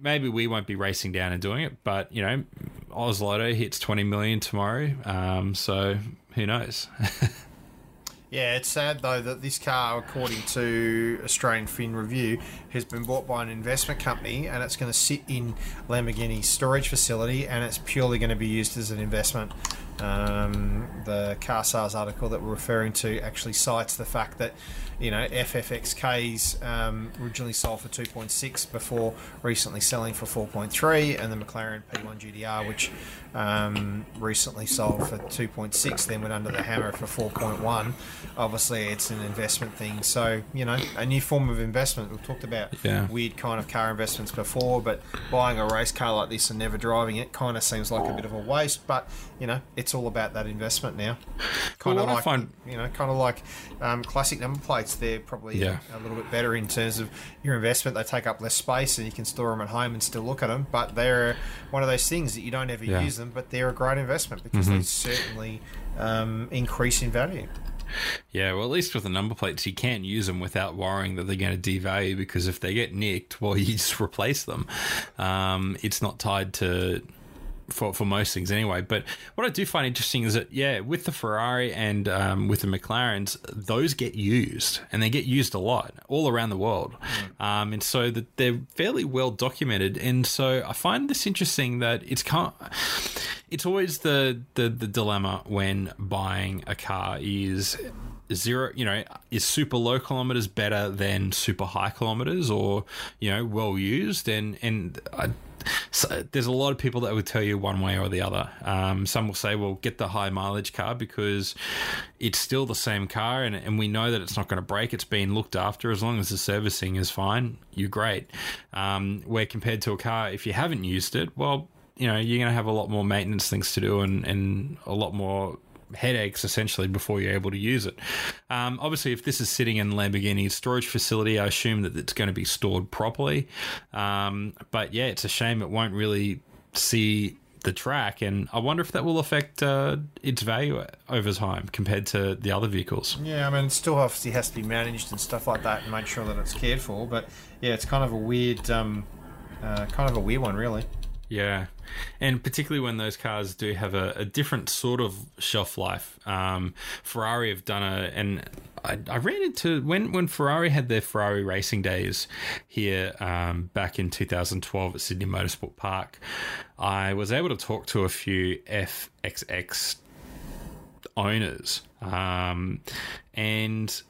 maybe we won't be racing down and doing it, but you know, Oz Lotto hits twenty million tomorrow. Um, so who knows? Yeah, it's sad though that this car, according to Australian Fin Review, has been bought by an investment company and it's going to sit in Lamborghini's storage facility and it's purely going to be used as an investment Um, the car sales article that we're referring to actually cites the fact that you know FFXKs um, originally sold for 2.6 before recently selling for 4.3, and the McLaren P1 GTR, which um, recently sold for 2.6, then went under the hammer for 4.1. Obviously, it's an investment thing, so you know a new form of investment. We've talked about Yeah. weird kind of car investments before, but buying a race car like this and never driving it kind of seems like a bit of a waste. But you know, it's all about that investment now. Kind Well, of like find- you know, kind of like um, classic number plates. They're probably Yeah. a little bit better in terms of your investment. They take up less space, and you can store them at home and still look at them. But they're one of those things that you don't ever Yeah. Mm-hmm. use them, but they're a great investment because they certainly um, increase in value. Yeah, well, at least with the number plates, you can't use them without worrying that they're going to devalue because if they get nicked, well, you just replace them. Um, it's not tied to. For, for most things anyway, but what I do find interesting is that yeah, with the Ferrari and um, with the McLarens, those get used and they get used a lot all around the world, um, and so that they're fairly well documented. And so I find this interesting that it's kind it's always the, the the dilemma when buying a car is zero you know is super low kilometers better than super high kilometers or you know well used? And and I, so there's a lot of people that would tell you one way or the other. Um, some will say, well, get the high mileage car because it's still the same car and, and we know that it's not going to break. It's been looked after. As long as the servicing is fine, you're great. Um, where compared to a car, if you haven't used it, well, you know, you're going to have a lot more maintenance things to do and, and a lot more headaches essentially before you're able to use it. Um, obviously, if this is sitting in Lamborghini's storage facility, I assume that it's going to be stored properly. Um, but yeah, it's a shame it won't really see the track, and I wonder if that will affect uh, its value over time compared to the other vehicles. Yeah, I mean, it still obviously has to be managed and stuff like that, and make sure that it's cared for. But yeah, it's kind of a weird, um, uh, kind of a weird one, really. Yeah, and particularly when those cars do have a, a different sort of shelf life. Um, Ferrari have done a, and I, I ran into when when Ferrari had their Ferrari racing days here um, back in 2012 at Sydney Motorsport Park. I was able to talk to a few FXX owners, um, and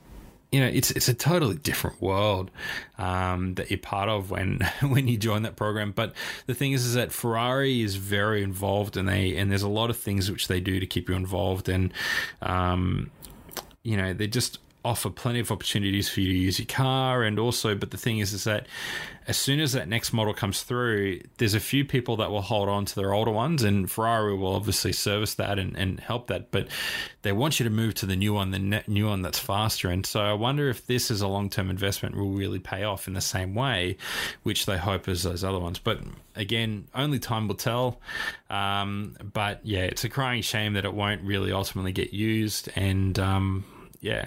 you know, it's it's a totally different world um, that you're part of when when you join that program. But the thing is, is that Ferrari is very involved, and they and there's a lot of things which they do to keep you involved, and um, you know, they just offer plenty of opportunities for you to use your car and also but the thing is is that as soon as that next model comes through there's a few people that will hold on to their older ones and ferrari will obviously service that and, and help that but they want you to move to the new one the ne- new one that's faster. And so i wonder if this is a long-term investment will really pay off in the same way which they hope as those other ones. But again only time will tell. Um, but yeah it's a crying shame that it won't really ultimately get used and um, yeah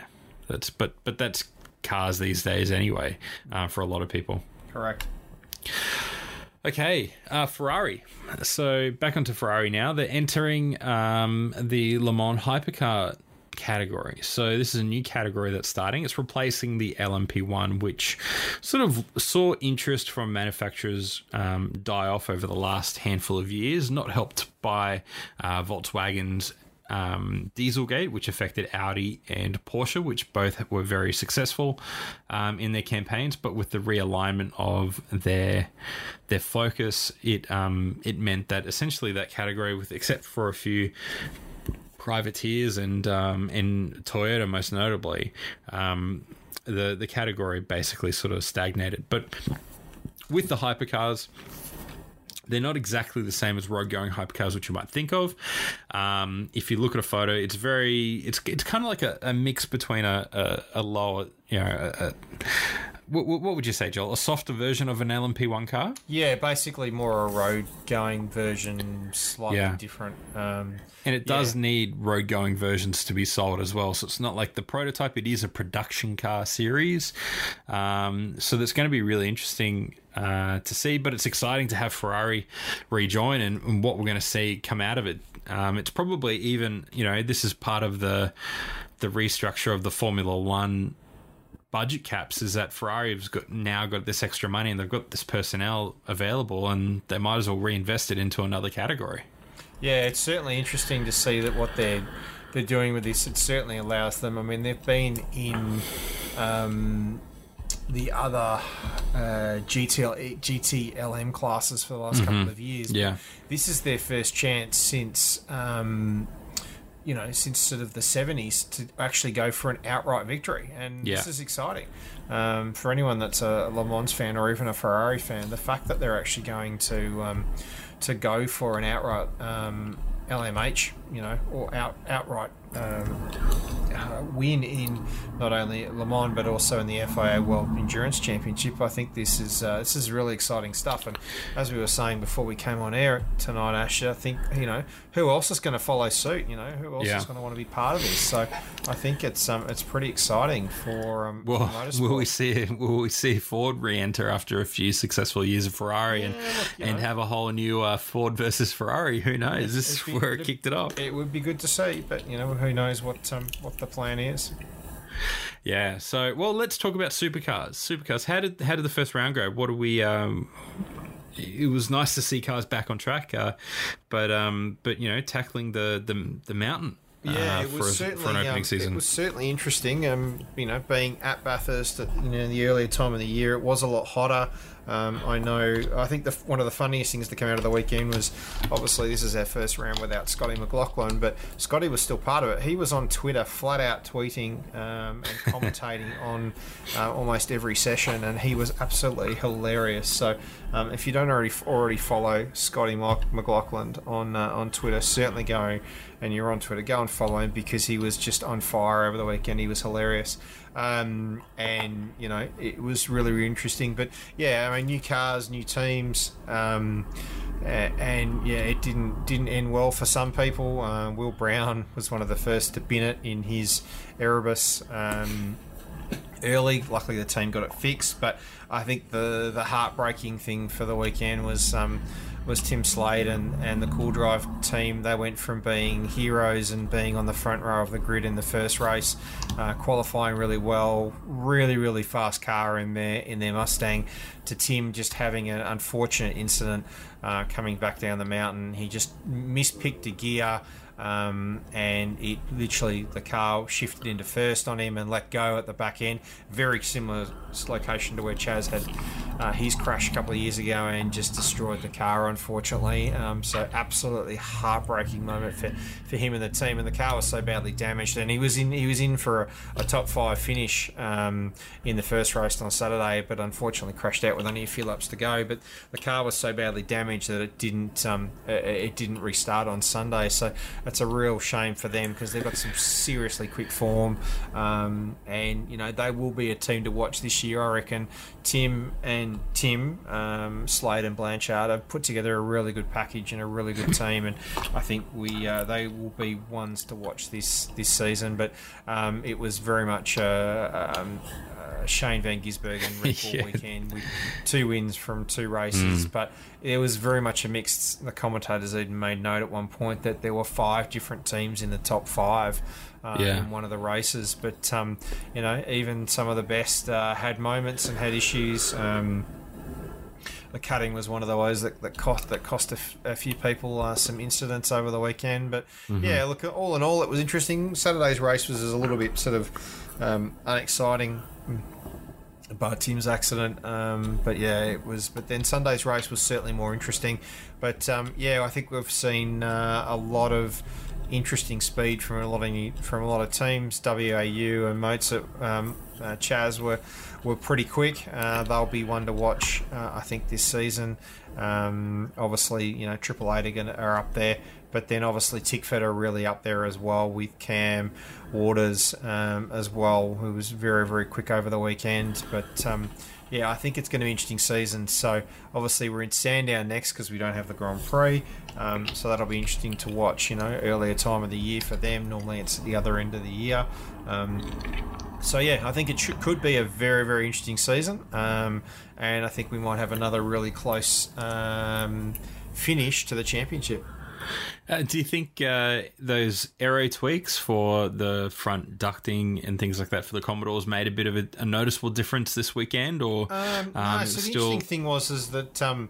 that's but but that's cars these days anyway uh, for a lot of people. Correct. Okay, uh, Ferrari. So back onto Ferrari now. They're entering um, the Le Mans hypercar category. So this is a new category that's starting. It's replacing the LMP1, which sort of saw interest from manufacturers um, die off over the last handful of years, not helped by uh, Volkswagen's um, Dieselgate, which affected Audi and Porsche, which both were very successful um, in their campaigns. But with the realignment of their their focus, it um, it meant that essentially that category, with except for a few privateers and um, and Toyota most notably, um, the the category basically sort of stagnated. But with the hypercars. They're not exactly the same as road going hypercars, which you might think of. Um, if you look at a photo, it's very, it's it's kind of like a, a mix between a, a, a lower, you know, a, what, what would you say, Joel? A softer version of an LMP1 car? Yeah, basically more a road going version, slightly Yeah. different. Um, And it does Yeah. need road going versions to be sold as well. So it's not like the prototype, it is a production car series. Um, so that's going to be really interesting uh, to see, but it's exciting to have Ferrari rejoin and, and what we're going to see come out of it. Um, it's probably even, you know, this is part of the the restructure of the Formula One budget caps is that Ferrari has got now got this extra money and they've got this personnel available and they might as well reinvest it into another category. Yeah, it's certainly interesting to see that what they're they're doing with this. It certainly allows them. I mean, they've been in um, the other uh, GTL, GTLM classes for the last couple of years. Yeah. This is their first chance since. Um, you know, since sort of the 70s to actually go for an outright victory. And Yeah. this is exciting. Um, for anyone that's a Le Mans fan or even a Ferrari fan, the fact that they're actually going to um, to go for an outright um, LMH, you know, or out outright um, uh, win in not only Le Mans but also in the FIA World Endurance Championship. I think this is uh, this is really exciting stuff. And as we were saying before we came on air tonight, Ash, I think you know who else is going to follow suit. You know who else Yeah. is going to want to be part of this. So I think it's um, it's pretty exciting for um, Well, for will we see will we see Ford re-enter after a few successful years of Ferrari and, look, and know. have a whole new uh, Ford versus Ferrari? Who knows? This is where it kicked it off. It would be good to see, but you know who knows what um, what the plan is. Yeah. So, well, let's talk about supercars. Supercars. How did how did the first round go? What do we? Um, it was nice to see cars back on track, uh, but um, but you know, tackling the the, the mountain. Yeah, uh, it for, was a- certainly for an opening um, season. It was certainly interesting. Um, you know, being at Bathurst, at, you know, in the earlier time of the year, it was a lot hotter. Um, I know. I think the, one of the funniest things to come out of the weekend was obviously this is our first round without Scotty McLaughlin, but Scotty was still part of it. He was on Twitter, flat out tweeting um, and commentating on uh, almost every session, and he was absolutely hilarious. So, um, if you don't already already follow Scotty McLaughlin on uh, on Twitter, certainly go and you're on Twitter, go and follow him because he was just on fire over the weekend. He was hilarious. Um, and you know it was really, really interesting. But yeah, I mean, new cars, new teams, um, and yeah, it didn't didn't end well for some people. Uh, Will Brown was one of the first to bin it in his Erebus. Um, early. Luckily, the team got it fixed. But I think the the heartbreaking thing for the weekend was um, was Tim Slade and, and the Cool Drive team. They went from being heroes and being on the front row of the grid in the first race, uh, qualifying really well, really really fast car in their in their Mustang, to Tim just having an unfortunate incident uh, coming back down the mountain. He just mispicked a gear um, and it literally the car shifted into first on him and let go at the back end. Very similar location to where Chaz had uh, his crash a couple of years ago and just destroyed the car, unfortunately. Um, so absolutely heartbreaking moment for, for him and the team. And the car was so badly damaged, and he was in he was in for a, a top five finish um, in the first race on Saturday, but unfortunately crashed out with only a few laps to go. But the car was so badly damaged that it didn't um, it, it didn't restart on Sunday. So that's a real shame for them because they've got some seriously quick form, um, and you know they will be a team to watch this year. I reckon Tim and Tim um, Slade and Blanchard have put together a really good package and a really good team, and I think we uh, they will be ones to watch this this season. But um, it was very much. Uh, um, uh, Shane Van Gisbergen Red Bull Yeah. weekend with two wins from two races, but it was very much a mixed. The commentators even made note at one point that there were five different teams in the top five uh, Yeah. in one of the races. But um, you know, even some of the best uh, had moments and had issues. Um, the cutting was one of those that, that cost that cost a, f- a few people uh, some incidents over the weekend. But yeah, look, all in all, it was interesting. Saturday's race was a little bit sort of um, unexciting by Tim's accident. Um, but yeah, it was. But then Sunday's race was certainly more interesting. But um, yeah, I think we've seen uh, a lot of interesting speed from a lot of from a lot of teams. WAU and Mostert, um, uh, Chaz were were pretty quick. Uh, they'll be one to watch. Uh, I think this season. Um, obviously, you know, Triple Eight are, gonna, are up there. But then obviously Tickford are really up there as well with Cam Waters um, as well, who was very, very quick over the weekend. But um, yeah, I think it's going to be an interesting season. So obviously we're in Sandown next because we don't have the Grand Prix. Um, so that'll be interesting to watch, you know, earlier time of the year for them. Normally it's at the other end of the year. Um, so yeah, I think it should, could be a very very interesting season, um, and I think we might have another really close um, finish to the championship. Uh, do you think uh, those aero tweaks for the front ducting and things like that for the Commodores made a bit of a, a noticeable difference this weekend, or Um, no, um, so the still? interesting thing was is that um,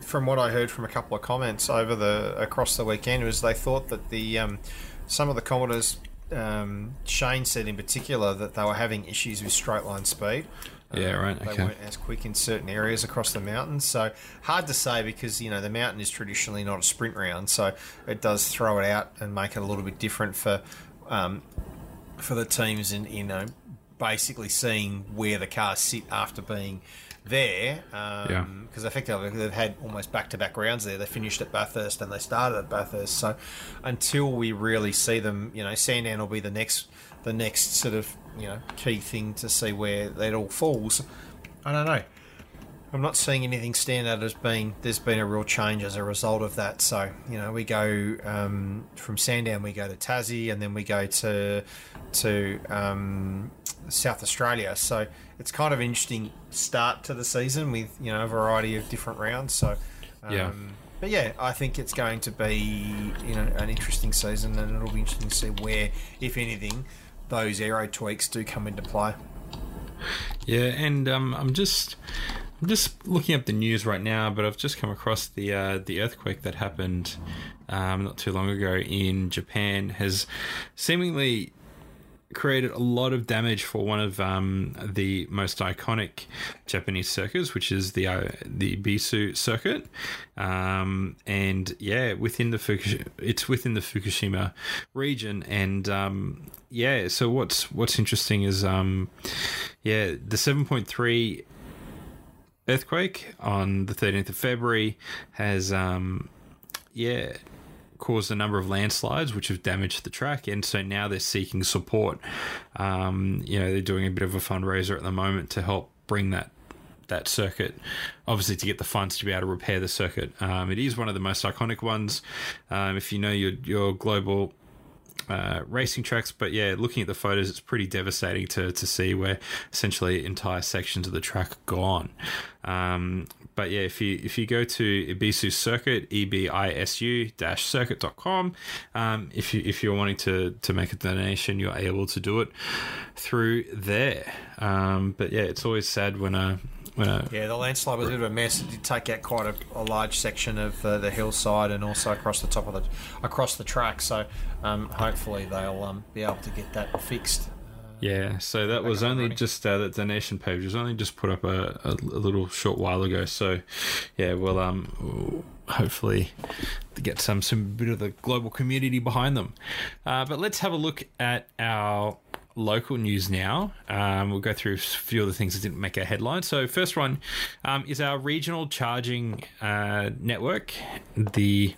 from what I heard from a couple of comments over the across the weekend, was they thought that the um, some of the Commodores, um, Shane said in particular that they were having issues with straight line speed. Yeah, right. They Okay. weren't as quick in certain areas across the mountains. So hard to say because you know the mountain is traditionally not a sprint round, so it does throw it out and make it a little bit different for um, for the teams in you know basically seeing where the cars sit after being there. Um, Yeah. Because effectively they've had almost back to back rounds there. They finished at Bathurst and they started at Bathurst. So until we really see them, you know, Sandown will be the next the next sort of you know key thing to see where that all falls. I don't know. I'm not seeing anything stand out as being there's been a real change as a result of that. So you know we go um, from Sandown, we go to Tassie, and then we go to to um, South Australia. So it's kind of an interesting start to the season with you know a variety of different rounds. So um, Yeah. But yeah, I think it's going to be you know an interesting season, and it'll be interesting to see where, if anything, those aero tweaks do come into play. Yeah, and um, I'm just I'm just looking up the news right now, but I've just come across the uh, the earthquake that happened um, not too long ago in Japan has seemingly created a lot of damage for one of um, the most iconic Japanese circuits, which is the uh, the Ebisu circuit. Um, and yeah, within the Fukush- it's within the Fukushima region, and um, yeah. So what's what's interesting is um, yeah, the seven point three earthquake on the 13th of February has um yeah caused a number of landslides which have damaged the track and so now they're seeking support um you know they're doing a bit of a fundraiser at the moment to help bring that that circuit obviously to get the funds to be able to repair the circuit um, it is one of the most iconic ones um, if you know your your global uh, racing tracks. But yeah, looking at the photos, it's pretty devastating to, to see where essentially entire sections of the track gone. Um, but yeah, if you if you go to Ebisu Circuit, E B I S U dash circuit.com, um, if you if you're wanting to to make a donation, you're able to do it through there. Um, but yeah, it's always sad when a when a Yeah, the landslide was a bit of a mess. It did take out quite a, a large section of uh, the hillside and also across the top of the across the track. So um, hopefully they'll um, be able to get that fixed. Yeah, so that was only running. just uh, that donation page was only just put up a, a, little short while ago. So, yeah, well, um, hopefully get some some bit of the global community behind them. Uh, but let's have a look at our local news now. Um, we'll go through a few of the things that didn't make our headline. So, first one um, is our regional charging uh, network, the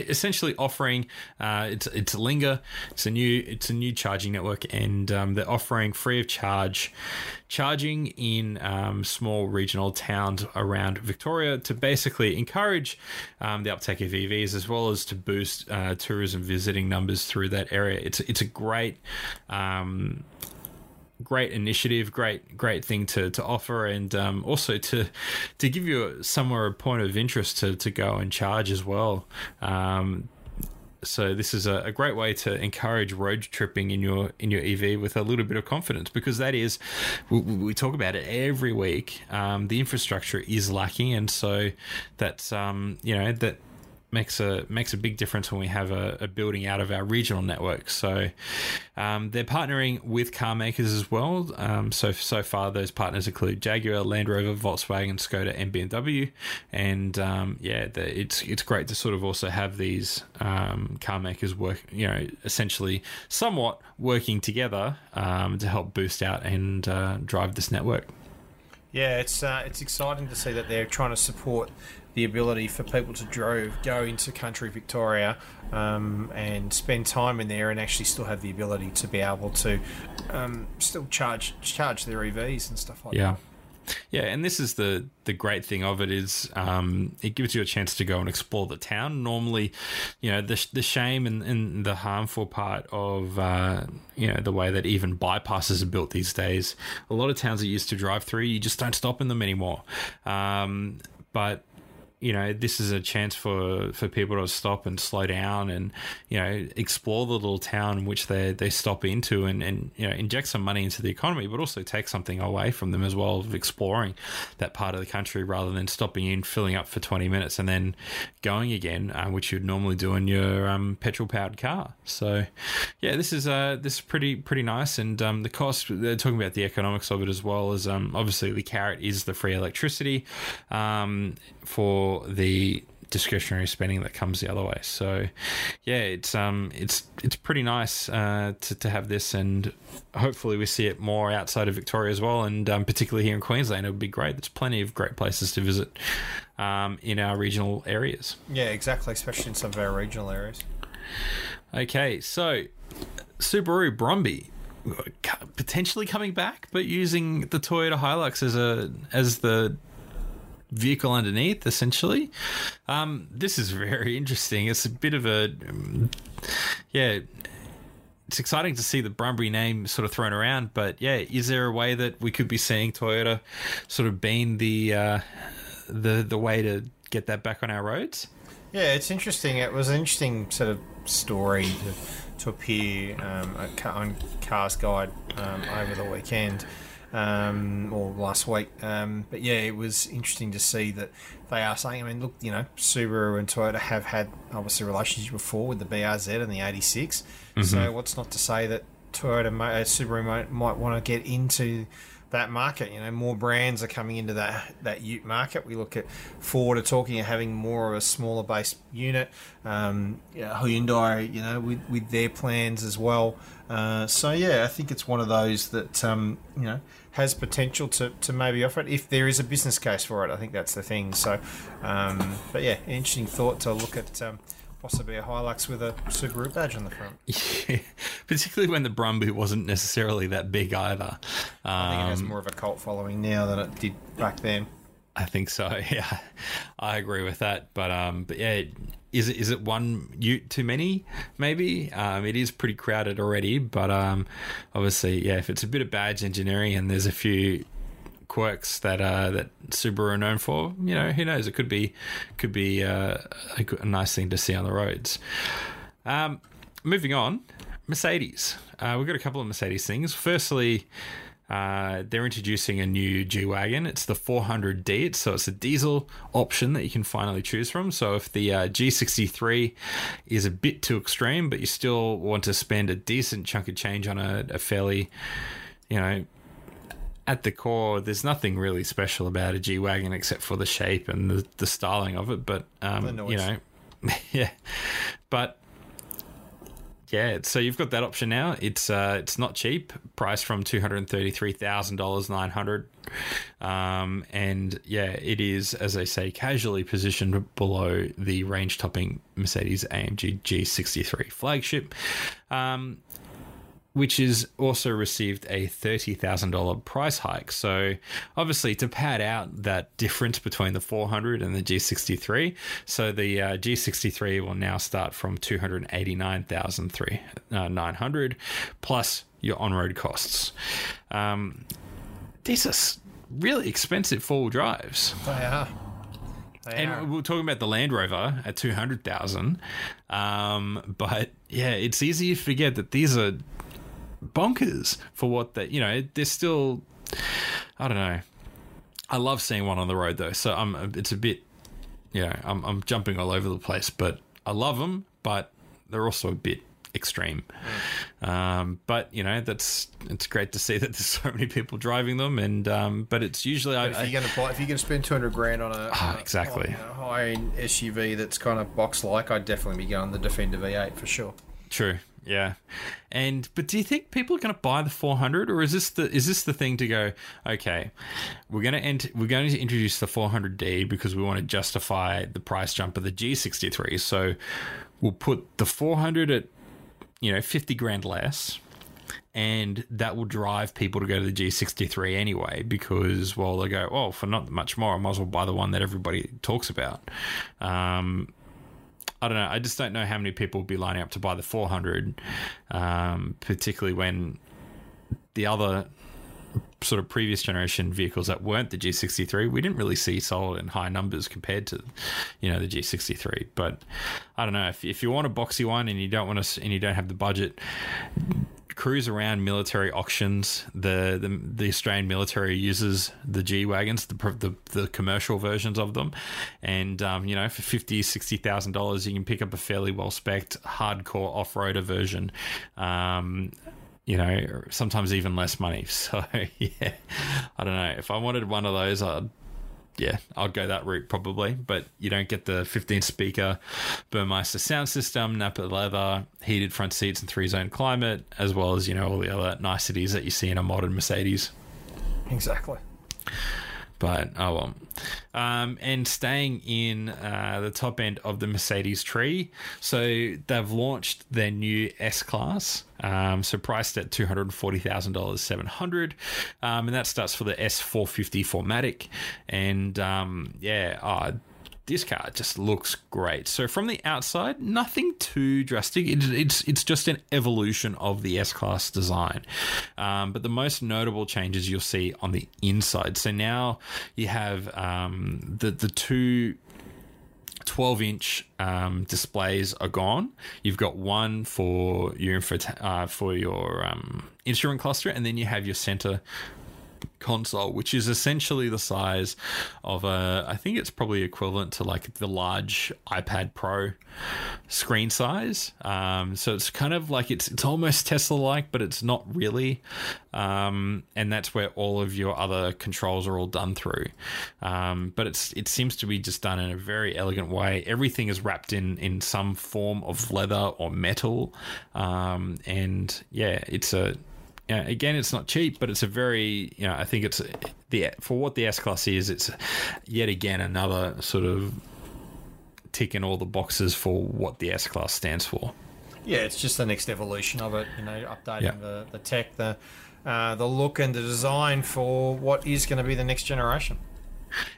essentially offering uh, it's it's Linga. It's a new it's a new charging network, and um, they're offering free of charge charging in um, small regional towns around Victoria to basically encourage um, the uptake of EVs as well as to boost uh, tourism visiting numbers through that area. It's it's a great. Um, great initiative, great great thing to, to offer, and um, also to to give you somewhere a point of interest to, to go and charge as well. Um, so this is a, great way to encourage road tripping in your in your EV with a little bit of confidence because that is we, we talk about it every week. Um, the infrastructure is lacking, and so that's um, you know that makes a makes a big difference when we have a, a building out of our regional network. So um, they're partnering with car makers as well. Um, so so far, those partners include Jaguar, Land Rover, Volkswagen, Skoda, and BMW. And um, yeah, the, it's it's great to sort of also have these um, car makers work, you know, essentially somewhat working together um, to help boost out and uh, drive this network. Yeah, it's uh, it's exciting to see that they're trying to support the ability for people to drove go into country Victoria um, and spend time in there and actually still have the ability to be able to um, still charge charge their EVs and stuff like Yeah. that. Yeah, and this is the the great thing of it is um, it gives you a chance to go and explore the town. Normally, you know, the the shame and, and the harmful part of uh, you know the way that even bypasses are built these days. A lot of towns that used to drive through, you just don't stop in them anymore. Um, but you know, this is a chance for, for people to stop and slow down and, you know, explore the little town which they, they stop into and, and, you know, inject some money into the economy, but also take something away from them as well of exploring that part of the country rather than stopping in, filling up for 20 minutes and then going again, uh, which you'd normally do in your um, petrol powered car. So, yeah, this is uh, this is pretty pretty nice. And um, the cost, they're talking about the economics of it as well as um, obviously the carrot is the free electricity um, for the discretionary spending that comes the other way. So, yeah, it's um, it's it's pretty nice uh, to to have this, and hopefully we see it more outside of Victoria as well, and um, particularly here in Queensland, it would be great. There's plenty of great places to visit um, in our regional areas. Yeah, exactly, especially in some of our regional areas. Okay, so Subaru Brumby potentially coming back, but using the Toyota Hilux as a as the vehicle underneath, essentially. Um, this is very interesting. It's a bit of a, um, yeah, it's exciting to see the Brumby name sort of thrown around, but yeah, is there a way that we could be seeing Toyota sort of being the uh, the the way to get that back on our roads? Yeah, it's interesting. It was an interesting sort of story to, to appear um, on Cars Guide um, over the weekend um, or last week. Um, but yeah, it was interesting to see that they are saying. I mean, look, you know, Subaru and Toyota have had obviously relationships before with the BRZ and the 86. Mm-hmm. So what's not to say that Toyota, uh, Subaru might, might want to get into that market. You know, more brands are coming into that that Ute market. We look at Ford are talking of having more of a smaller base unit. Um, yeah, Hyundai, you know, with, with their plans as well. Uh, so yeah, I think it's one of those that um, you know has potential to, to maybe offer it if there is a business case for it. I think that's the thing. So, um, but yeah, interesting thought to look at um, possibly a Hilux with a Subaru badge on the front. Yeah, particularly when the Brumby wasn't necessarily that big either. Um, I think it has um, more of a cult following now than it did back then. I think so. Yeah, I agree with that. But um, but yeah, is it is it one ute too many? Maybe um, it is pretty crowded already. But um, obviously, yeah, if it's a bit of badge engineering and there's a few quirks that uh, that Subaru are known for, you know, who knows? It could be could be uh, a, a, nice thing to see on the roads. Um, moving on, Mercedes. Uh, we've got a couple of Mercedes things. Firstly, uh, they're introducing a new G wagon. It's the 400D. It's, so it's a diesel option that you can finally choose from. So if the uh, G63 is a bit too extreme, but you still want to spend a decent chunk of change on a, a fairly, you know, at the core, there's nothing really special about a G wagon except for the shape and the, the styling of it. But um, you know, yeah. But yeah, so you've got that option now. It's uh, it's not cheap, priced from two hundred thirty three thousand dollars nine hundred, um, and yeah, it is as I say, casually positioned below the range topping Mercedes AMG G63 flagship. Um, which has also received a $30,000 price hike. So, obviously, to pad out that difference between the 400 and the G63, so the uh, G63 will now start from 289,900 uh, plus your on road costs. Um, these are really expensive four wheel drives. They are. They and are. we are talking about the Land Rover at 200,000. Um, but yeah, it's easy to forget that these are bonkers for what they, you know, they're still, I don't know. I love seeing one on the road though, so I'm. It's a bit, you know, I'm I'm jumping all over the place, but I love them, but they're also a bit extreme. Mm. Um, but you know, that's it's great to see that there's so many people driving them, and um, but it's usually but I, if you're going to buy, if you're going to spend two hundred grand on a, oh, exactly a high end SUV that's kind of box like, I'd definitely be going the Defender V8 for sure. True, yeah, and but do you think people are going to buy the 400, or is this the is this the thing to go? Okay, we're going to ent- we're going to introduce the 400D because we want to justify the price jump of the G63. So we'll put the 400 at you know 50 grand less, and that will drive people to go to the G63 anyway because well they go oh for not much more I might as well buy the one that everybody talks about. Um, I don't know. I just don't know how many people will be lining up to buy the 400, um, particularly when the other sort of previous generation vehicles that weren't the G63, we didn't really see sold in high numbers compared to, you know, the G63. But I don't know if, if you want a boxy one and you don't want to and you don't have the budget, cruise around military auctions. The, the the Australian military uses the G wagons, the, the, the commercial versions of them, and um, you know for fifty sixty thousand dollars you can pick up a fairly well spec'd hardcore off roader version. Um, you know, sometimes even less money. So yeah, I don't know. If I wanted one of those, I'd yeah, I'd go that route probably. But you don't get the 15 speaker Burmester sound system, Nappa leather, heated front seats, and three zone climate, as well as you know all the other niceties that you see in a modern Mercedes. Exactly. But oh well. Um, and staying in uh, the top end of the Mercedes tree, so they've launched their new S Class. Um, so priced at two hundred forty thousand dollars, seven hundred, um, and that starts for the S four fifty 4MATIC, and um, yeah, oh, this car just looks great. So from the outside, nothing too drastic. It, it's it's just an evolution of the S Class design. Um, but the most notable changes you'll see on the inside. So now you have um, the the two 12 inch um, displays are gone. You've got one for your uh, for your um, instrument cluster, and then you have your center console, which is essentially the size of a, I think it's probably equivalent to like the large iPad Pro screen size. Um, so it's kind of like it's it's almost Tesla like, but it's not really. Um, and that's where all of your other controls are all done through. Um, but it's it seems to be just done in a very elegant way. Everything is wrapped in in some form of leather or metal, um, and yeah, it's a you know, again, it's not cheap, but it's a very, you know, I think it's the for what the S class is. It's yet again another sort of ticking all the boxes for what the S class stands for. Yeah, it's just the next evolution of it. You know, updating yeah. the, the tech, the uh, the look and the design for what is going to be the next generation.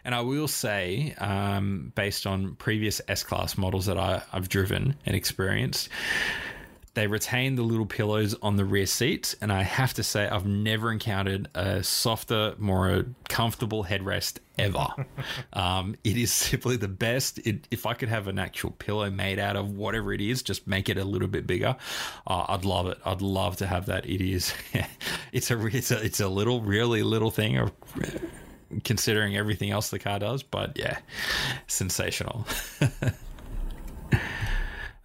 And I will say, um, based on previous S class models that I, I've driven and experienced, they retain the little pillows on the rear seat, and I have to say, I've never encountered a softer, more comfortable headrest ever. um, it is simply the best. It, if I could have an actual pillow made out of whatever it is, just make it a little bit bigger. Uh, I'd love it. I'd love to have that. It is. it's a it's a it's a little really little thing. Of, considering everything else the car does, but yeah, sensational.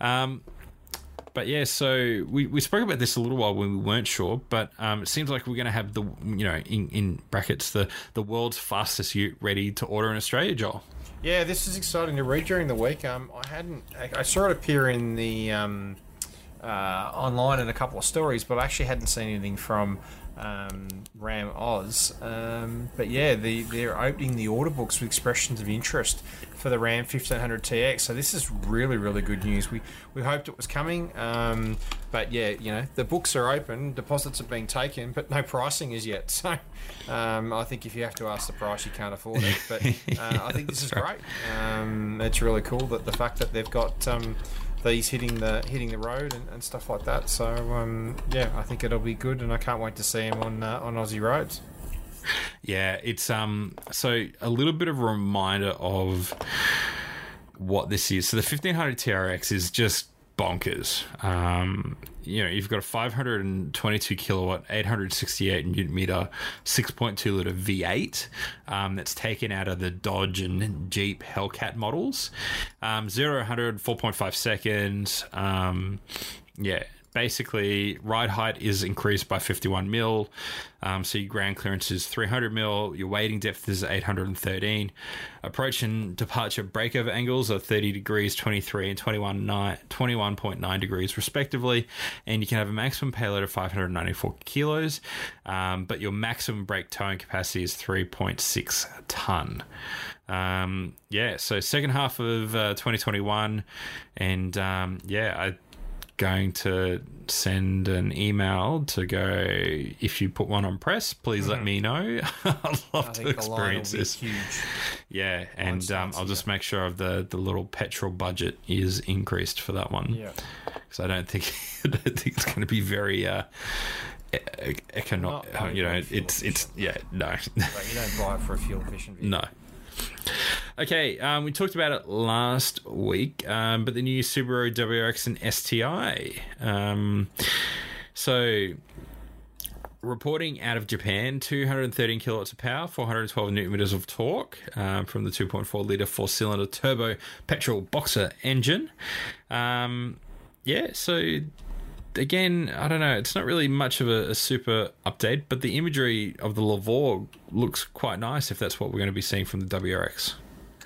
um, but yeah, so we, we spoke about this a little while when we weren't sure, but um, it seems like we're going to have the you know in, in brackets the the world's fastest ute ready to order in Australia, Joel. Yeah, this is exciting to read during the week. Um, I hadn't I, saw it appear in the um, uh, online in a couple of stories, but I actually hadn't seen anything from um, Ram Oz. Um, but yeah, the, they're opening the order books with expressions of interest for the Ram 1500 TRX. So this is really, really good news. We we hoped it was coming, um, but yeah, you know the books are open, deposits are being taken, but no pricing is yet. So um, I think if you have to ask the price, you can't afford it. But uh, I think this is great. Um, it's really cool that the fact that they've got um, these hitting the hitting the road and, and stuff like that. So um, yeah, I think it'll be good, and I can't wait to see him on uh, on Aussie roads. Yeah, it's um so a little bit of a reminder of what this is. So the 1500 TRX is just bonkers. Um, you know, you've got a 522 kilowatt, 868 newton meter, 6.2 liter V8 um, that's taken out of the Dodge and Jeep Hellcat models. Um, 0 100, 4.5 seconds. Um, yeah, basically ride height is increased by 51 mil. Um, so your ground clearance is 300 mil. Your wading depth is 813 approach and departure breakover angles are 30 degrees 23 and 21 21.9 degrees respectively. And you can have a maximum payload of 594 kilos um, but your maximum brake towing capacity is 3.6 ton. Um, yeah so second half of uh, 2021 and um, yeah i going to send an email to go if you put one on press please mm. let me know i'd love to experience this huge. yeah and um, i'll just make sure of the the little petrol budget is increased for that one yeah because i don't think i don't think it's going to be very uh e- econo- you know, it's it's yeah, no. You don't buy it for a fuel efficient vehicle. No. Okay, um, we talked about it last week, um, but the new Subaru WRX and STI. Um, so, reporting out of Japan, 213 kilowatts of power, 412 newton meters of torque um, from the 2.4 liter four cylinder turbo petrol boxer engine. Um, yeah, so again, I don't know. It's not really much of a, a, super update, but the imagery of the Levorg looks quite nice if that's what we're going to be seeing from the WRX.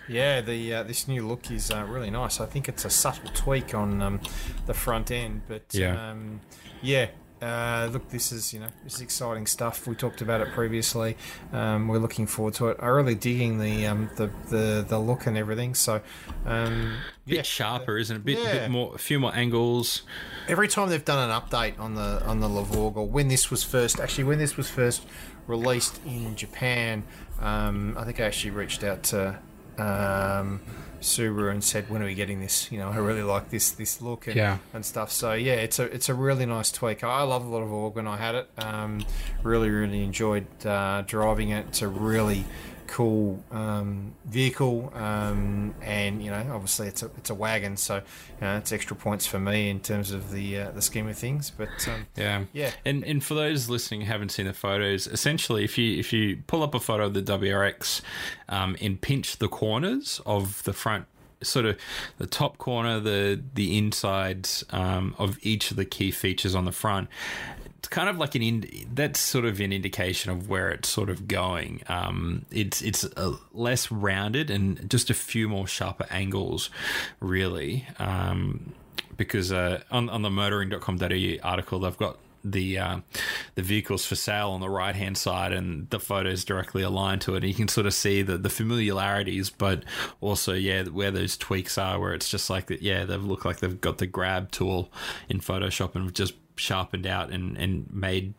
Yeah, the uh, this new look is uh, really nice. I think it's a subtle tweak on um, the front end, but Yeah. um, yeah. Uh, look, this is you know this is exciting stuff. We talked about it previously. Um, we're looking forward to it. I'm really digging the um, the, the the look and everything. So um, bit sharper, isn't it? A bit, Yeah. bit more, a few more angles. every time they've done an update on the on the Levorg, or when this was first actually when this was first released in Japan, um, I think I actually reached out to um, Subaru and said, "When are we getting this? You know, I really like this this look and, Yeah. and stuff." So yeah, it's a it's a really nice tweak. I love the Levorg when I had it. Um, really really enjoyed uh, driving it. It's a really cool um, vehicle, um, and you know, obviously it's a it's a wagon, so you know, it's extra points for me in terms of the uh, the scheme of things. But um, Yeah, Yeah. And and for those listening who haven't seen the photos, essentially, if you if you pull up a photo of the WRX um, and pinch the corners of the front, sort of the top corner, the the insides um, of each of the key features on the front. It's kind of like an ind- that's sort of an indication of where it's sort of going. Um, it's it's uh less rounded and just a few more sharper angles, really. Um, because uh, on on the motoring.com.au article they've got the uh, the vehicles for sale on the right hand side and the photos directly aligned to it and you can sort of see the, the familiarities but also yeah where those tweaks are where it's just like that yeah they look like they've got the grab tool in photoshop and just sharpened out and, and made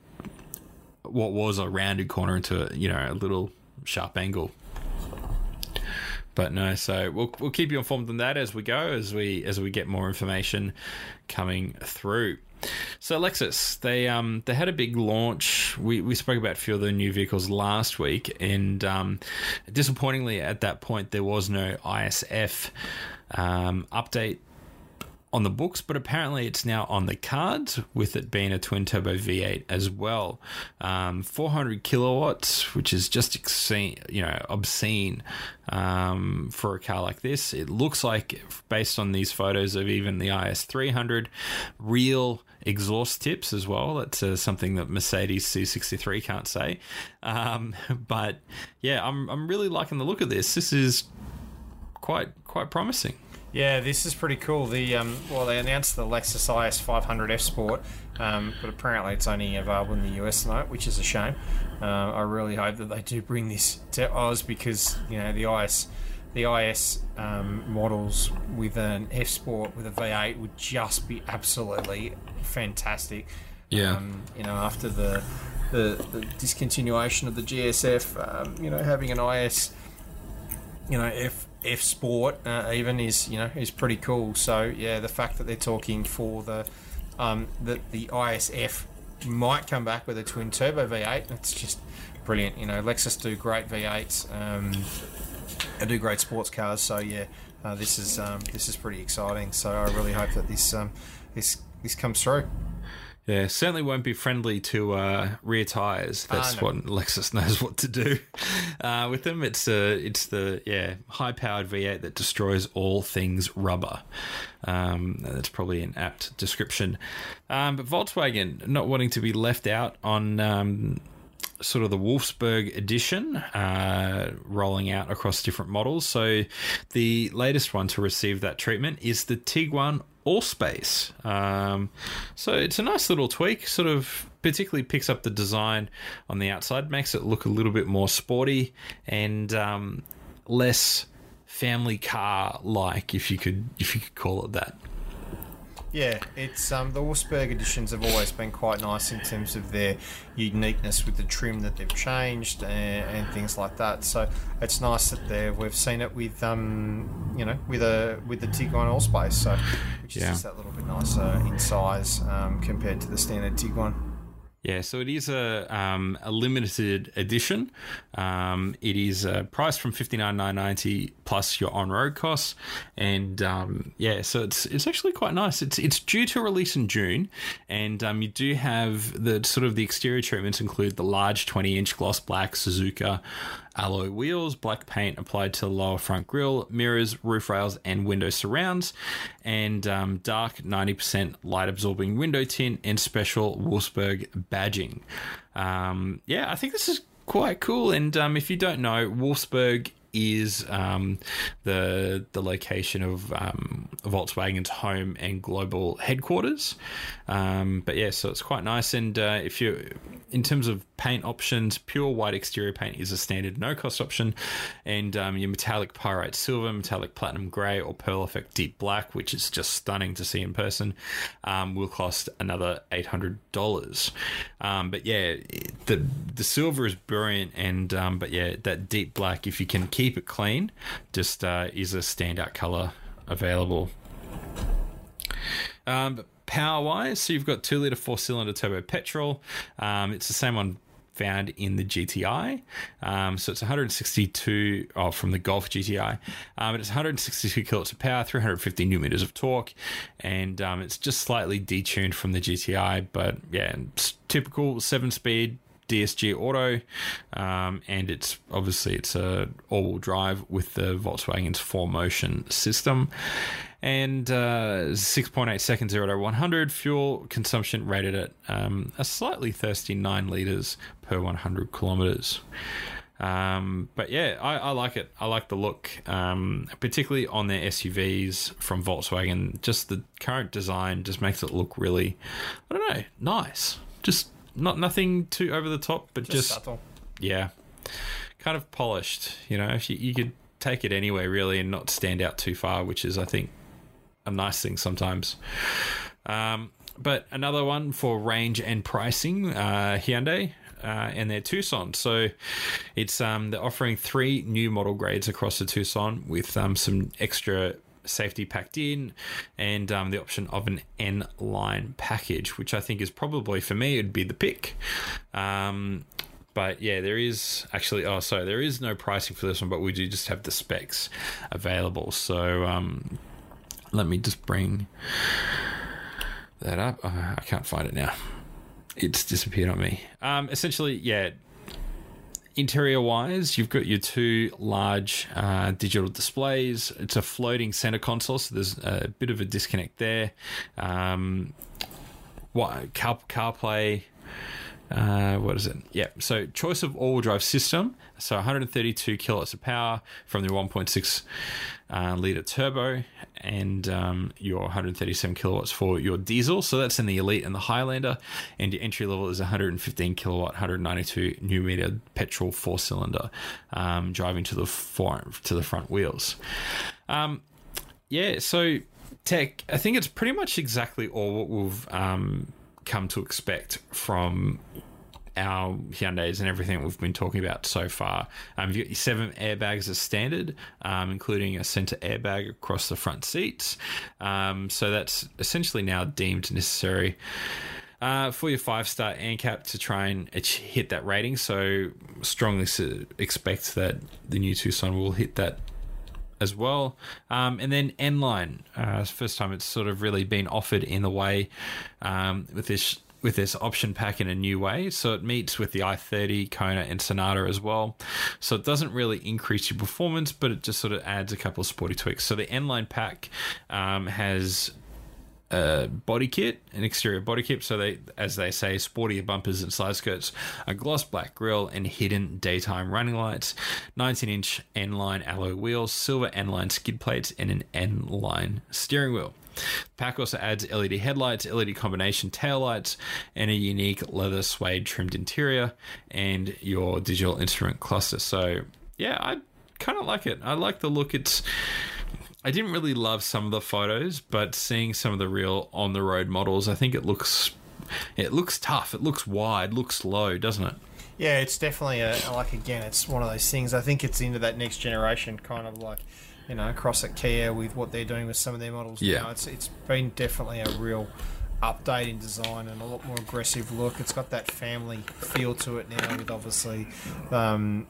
what was a rounded corner into you know a little sharp angle but no, so we'll we'll keep you informed on that as we go, as we as we get more information coming through. So Lexus, they um they had a big launch. We we spoke about a few of the new vehicles last week, and um, disappointingly at that point there was no ISF um, update on the books, but apparently it's now on the cards with it being a twin turbo V8 as well. Um, 400 kilowatts, which is just obscene, you know, obscene um, for a car like this. It looks like, based on these photos of even the IS 300, real exhaust tips as well. That's uh, something that Mercedes C63 can't say. Um, but yeah, I'm I'm really liking the look of this. This is quite quite promising. Yeah, this is pretty cool. The um, well, they announced the Lexus IS 500 F Sport, um, but apparently it's only available in the US tonight, which is a shame. Uh, I really hope that they do bring this to Oz because you know the IS, the IS um, models with an F Sport with a V8 would just be absolutely fantastic. Yeah. Um, you know, after the, the the discontinuation of the GSF, um, you know, having an IS you know, F F Sport uh, even is you know is pretty cool. So yeah, the fact that they're talking for the um, that the ISF might come back with a twin turbo V8, it's just brilliant. You know, Lexus do great V8s, they do great sports cars. So yeah, uh, this is um, this is pretty exciting. So I really hope that this um, this this comes through. Yeah, certainly won't be friendly to uh, rear tires. That's Ah, no. what Lexus knows what to do uh, with them. It's uh, it's the yeah high powered V8 that destroys all things rubber. Um, that's probably an apt description. Um, but Volkswagen not wanting to be left out on. Um, sort of the Wolfsburg edition uh, rolling out across different models. So the latest one to receive that treatment is the Tiguan Allspace. Um, so it's a nice little tweak, sort of particularly picks up the design on the outside, makes it look a little bit more sporty and um, less family car like, if you could if you could call it that. Yeah, it's um, the Wolfsburg editions have always been quite nice in terms of their uniqueness with the trim that they've changed and, and things like that. So it's nice that they we've seen it with um, you know with a with the Tiguan Allspace, so which is Yeah. just that little bit nicer in size um, compared to the standard Tiguan. Yeah, so it is a um, a limited edition. Um, it is uh, priced from fifty nine nine ninety plus your on road costs, and um, yeah, so it's it's actually quite nice. It's it's due to release in June, and um, you do have the sort of the exterior treatments include the large twenty inch gloss black Suzuka alloy wheels, black paint applied to the lower front grille, mirrors, roof rails, and window surrounds, and um, dark 90% light absorbing window tint and special Wolfsburg badging. Um, yeah, I think this is quite cool. And um, if you don't know, Wolfsburg is um, the the location of um, Volkswagen's home and global headquarters. Um, but yeah, so it's quite nice. And uh, if you, in terms of paint options, pure white exterior paint is a standard no cost option, and um, your metallic pyrite silver, metallic platinum grey, or pearl effect deep black, which is just stunning to see in person, um, will cost another eight hundred dollars. Um, but yeah, the the silver is brilliant, and but yeah, that deep black, if you can keep keep it clean, just uh, is a standout color available. Um, power wise, so you've got two liter four cylinder turbo petrol. Um, it's the same one found in the GTI. Um, so it's 162 oh, from the Golf GTI. Um, it's 162 kilowatts of power, 350 newton meters of torque, and um, it's just slightly detuned from the GTI. But yeah, typical seven speed DSG Auto, um, and it's obviously it's a all-wheel drive with the Volkswagen's 4Motion system, and uh, 6.8 seconds zero to 100. Fuel consumption rated at um, a slightly thirsty nine liters per 100 kilometers. Um, but yeah, I, I, like it. I like the look, um, particularly on their SUVs from Volkswagen. Just the current design just makes it look really, I don't know, nice. Just not nothing too over the top, but just, just yeah, kind of polished. You know, if you, you could take it anywhere really and not stand out too far, which is I think a nice thing sometimes. Um, but another one for range and pricing, uh, Hyundai. Uh, and their Tucson. So it's um, they're offering three new model grades across the Tucson with um, some extra safety packed in, and um, the option of an N line package, which I think is probably for me, it'd be the pick. Um, but yeah, there is actually, oh, sorry, there is no pricing for this one, but we do just have the specs available. So um, let me just bring that up. Oh, I can't find it now. It's disappeared on me. Um, essentially, yeah, Interior wise, you've got your two large uh, digital displays. It's a floating center console, so there's a bit of a disconnect there. Um, what Car, CarPlay? Uh, what is it? Yeah, so choice of all-wheel drive system. So 132 kilowatts of power from the 1.6 uh, liter turbo, and um, your 137 kilowatts for your diesel. So that's in the Elite and the Highlander. And your entry level is 115 kilowatt, 192 new meter petrol four cylinder, um, driving to the front to the front wheels. Um, yeah, so tech. I think it's pretty much exactly all what we've um, come to expect from our Hyundais and everything we've been talking about so far. Um, you've got your seven airbags as standard, um, including a center airbag across the front seats. Um, so that's essentially now deemed necessary. Uh, for your five star ANCAP to try and hit that rating. So, strongly expect that the new Tucson will hit that as well. Um, and then N line, uh, first time it's sort of really been offered in the way um, with this with this option pack in a new way. So it meets with the i30, Kona, and Sonata as well. So it doesn't really increase your performance, but it just sort of adds a couple of sporty tweaks. So the N line pack um, has a body kit, an exterior body kit. So they, as they say, sportier bumpers and side skirts, a gloss black grille, and hidden daytime running lights. 19-inch N-line alloy wheels, silver N-line skid plates, and an N-line steering wheel. Pack also adds LED headlights, LED combination taillights, and a unique leather suede trimmed interior and your digital instrument cluster. So, yeah, I kind of like it. I like the look. It's. I didn't really love some of the photos, but seeing some of the real on the road models, I think it looks it looks tough. It looks wide, looks low, doesn't it? Yeah, it's definitely a like again, it's one of those things. I think it's into that next generation kind of like you know, across at Kia with what they're doing with some of their models. Yeah, now. it's it's been definitely a real update in design and a lot more aggressive look. It's got that family feel to it now, with obviously um,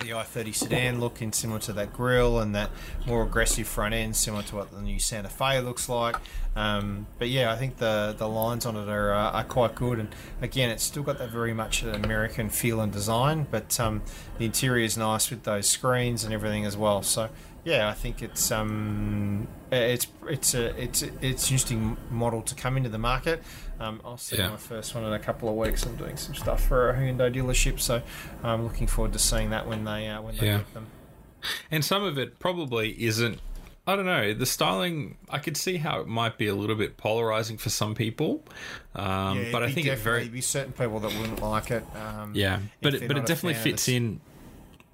the i30 sedan looking similar to that grille and that more aggressive front end, similar to what the new Santa Fe looks like. Um, but yeah, I think the the lines on it are, uh, are quite good, and again, it's still got that very much American feel and design. But um, the interior is nice with those screens and everything as well. So yeah, I think it's um, it's it's a it's it's an interesting model to come into the market. Um, I'll see Yeah. my first one in a couple of weeks. I'm doing some stuff for a Hyundai dealership, so I'm looking forward to seeing that when they uh, when they Yeah. get them. And some of it probably isn't. I don't know. The styling, I could see how it might be a little bit polarizing for some people, um, Yeah, but I think it very be certain people that wouldn't like it. Um, yeah. But it, but it definitely fits in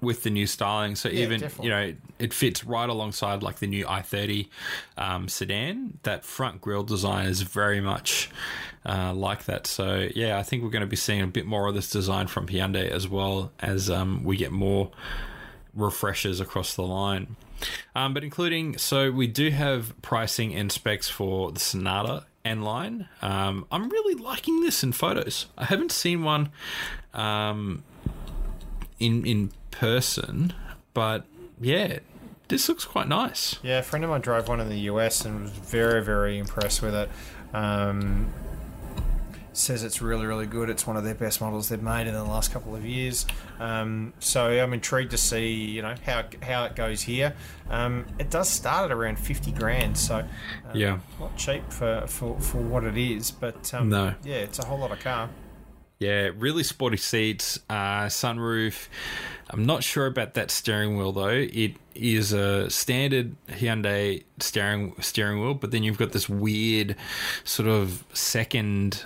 with the new styling. So even definitely. you know it fits right alongside like the new i30 um, sedan. That front grille design is very much uh, like that. So yeah, I think we're going to be seeing a bit more of this design from Hyundai as well as um, we get more refreshers across the line. Um, but including, so we do have pricing and specs for the Sonata N line. Um, I'm really liking this in photos. I haven't seen one um, in in person, but yeah, this looks quite nice. Yeah, a friend of mine drove one in the US and was very, very impressed with it. Um, says it's really, really good. It's one of their best models they've made in the last couple of years. Um, so I'm intrigued to see, you know, how how it goes here. Um, it does start at around fifty grand, so um, Yeah. not cheap for, for, for what it is. But um, No. yeah, it's a whole lot of car. Yeah, really sporty seats, uh, sunroof. I'm not sure about that steering wheel though. It is a standard Hyundai steering steering wheel, but then you've got this weird sort of second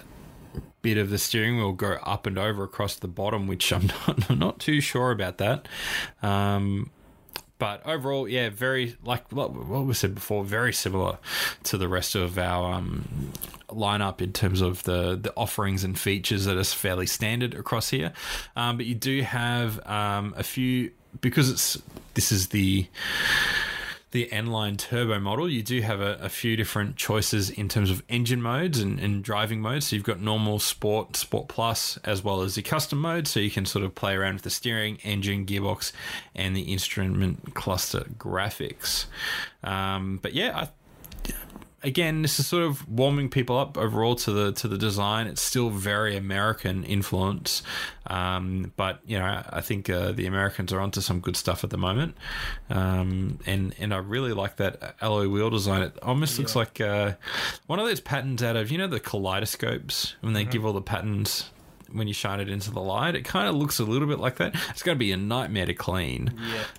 bit of the steering wheel go up and over across the bottom, which I'm not, I'm not too sure about that. Um, but overall, yeah, very like what we said before, very similar to the rest of our um, lineup in terms of the the offerings and features that are fairly standard across here. Um, but you do have um, a few because it's this is the the N-Line turbo model, you do have a, a few different choices in terms of engine modes and, and driving modes. So you've got normal, sport, sport plus, as well as the custom mode. So you can sort of play around with the steering, engine, gearbox, and the instrument cluster graphics. Um, but yeah, I again, this is sort of warming people up overall to the to the design. It's still very American influence, um, but you know, I think uh, the Americans are onto some good stuff at the moment, um, and and I really like that alloy wheel design. It almost looks like uh, one of those patterns out of you know the kaleidoscopes when they give all the patterns. When you shine it into the light, it kind of looks a little bit like that. It's going to be a nightmare to clean.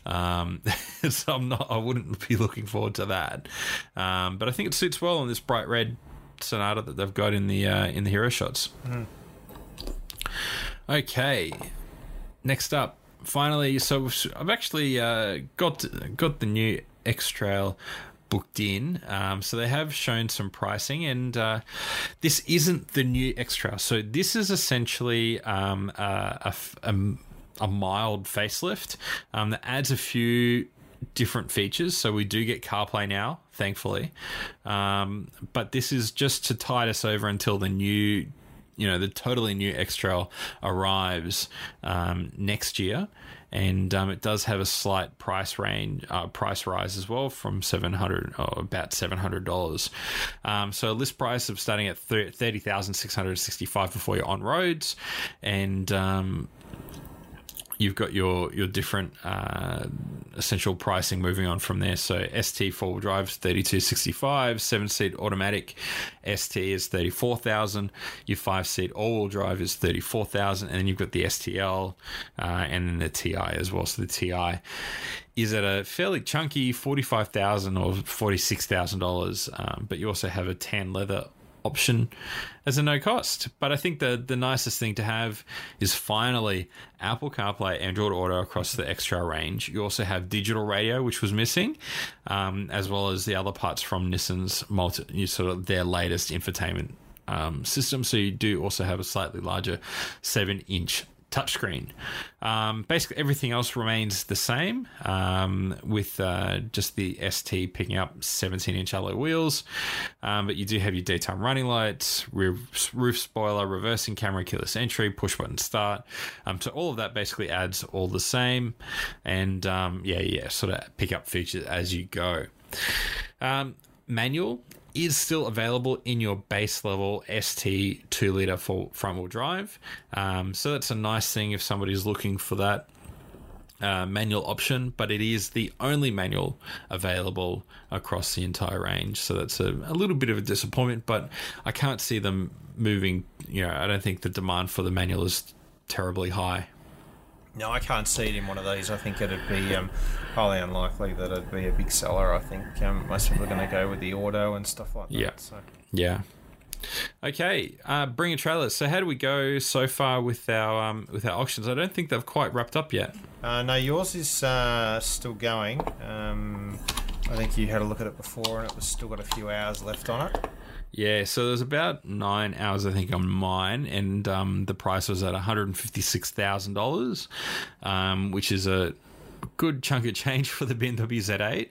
Yeah. Um, so I'm not. I wouldn't be looking forward to that. Um, but I think it suits well on this bright red Sonata that they've got in the uh, in the hero shots. Okay, next up, finally, so I've actually uh, got got the new X Trail booked in. Um, so they have shown some pricing, and uh, this isn't the new X Trail. So this is essentially um, a, a a mild facelift um, that adds a few different features. So we do get CarPlay now, thankfully. Um, but this is just to tide us over until the new, you know, the totally new X Trail arrives um, next year. And um, it does have a slight price range, uh, price rise as well from seven hundred or about seven hundred dollars. Um, so list price of starting at thirty thousand six hundred sixty-five before you're on roads, and um, you've got your your different uh, essential pricing moving on from there. So ST four wheel drive is thirty two sixty five, seven seat automatic ST is thirty four thousand, your five seat all wheel drive is thirty four thousand, and then you've got the STL uh, and then the TI as well. So the TI is at a fairly chunky forty five thousand or forty six thousand um, dollars, but you also have a tan leather option as a no cost. But I think the the nicest thing to have is finally Apple CarPlay, Android Auto across the X-Trail range. You also have digital radio, which was missing, um, as well as the other parts from Nissan's multi, sort of their latest infotainment um, system. So you do also have a slightly larger seven inch touchscreen. Um, basically, everything else remains the same, um, with uh, just the ST picking up 17 inch alloy wheels. Um, but you do have your daytime running lights, roof, roof spoiler, reversing camera, keyless entry, push button start. Um, so all of that basically adds all the same, and um, yeah, yeah, sort of pick up features as you go. Um, manual is still available in your base level ST 2 litre full front wheel drive. Um, so that's a nice thing if somebody's looking for that uh, manual option, but it is the only manual available across the entire range. So that's a, a, little bit of a disappointment, but I can't see them moving. You know, I don't think the demand for the manual is terribly high. No, I can't see it in one of these. I think it'd be um, highly unlikely that it'd be a big seller. I think um, most people are going to go with the auto and stuff like yeah. that. So. Yeah. Okay, uh, bring a trailer. So how do we go so far with our um, with our auctions? I don't think they've quite wrapped up yet. Uh, no, yours is uh, still going. Um, I think you had a look at it before, and it was still got a few hours left on it. Yeah, so there's about nine hours, I think, on mine, and um, the price was at one hundred and fifty-six thousand um, dollars, which is a good chunk of change for the BMW Z8.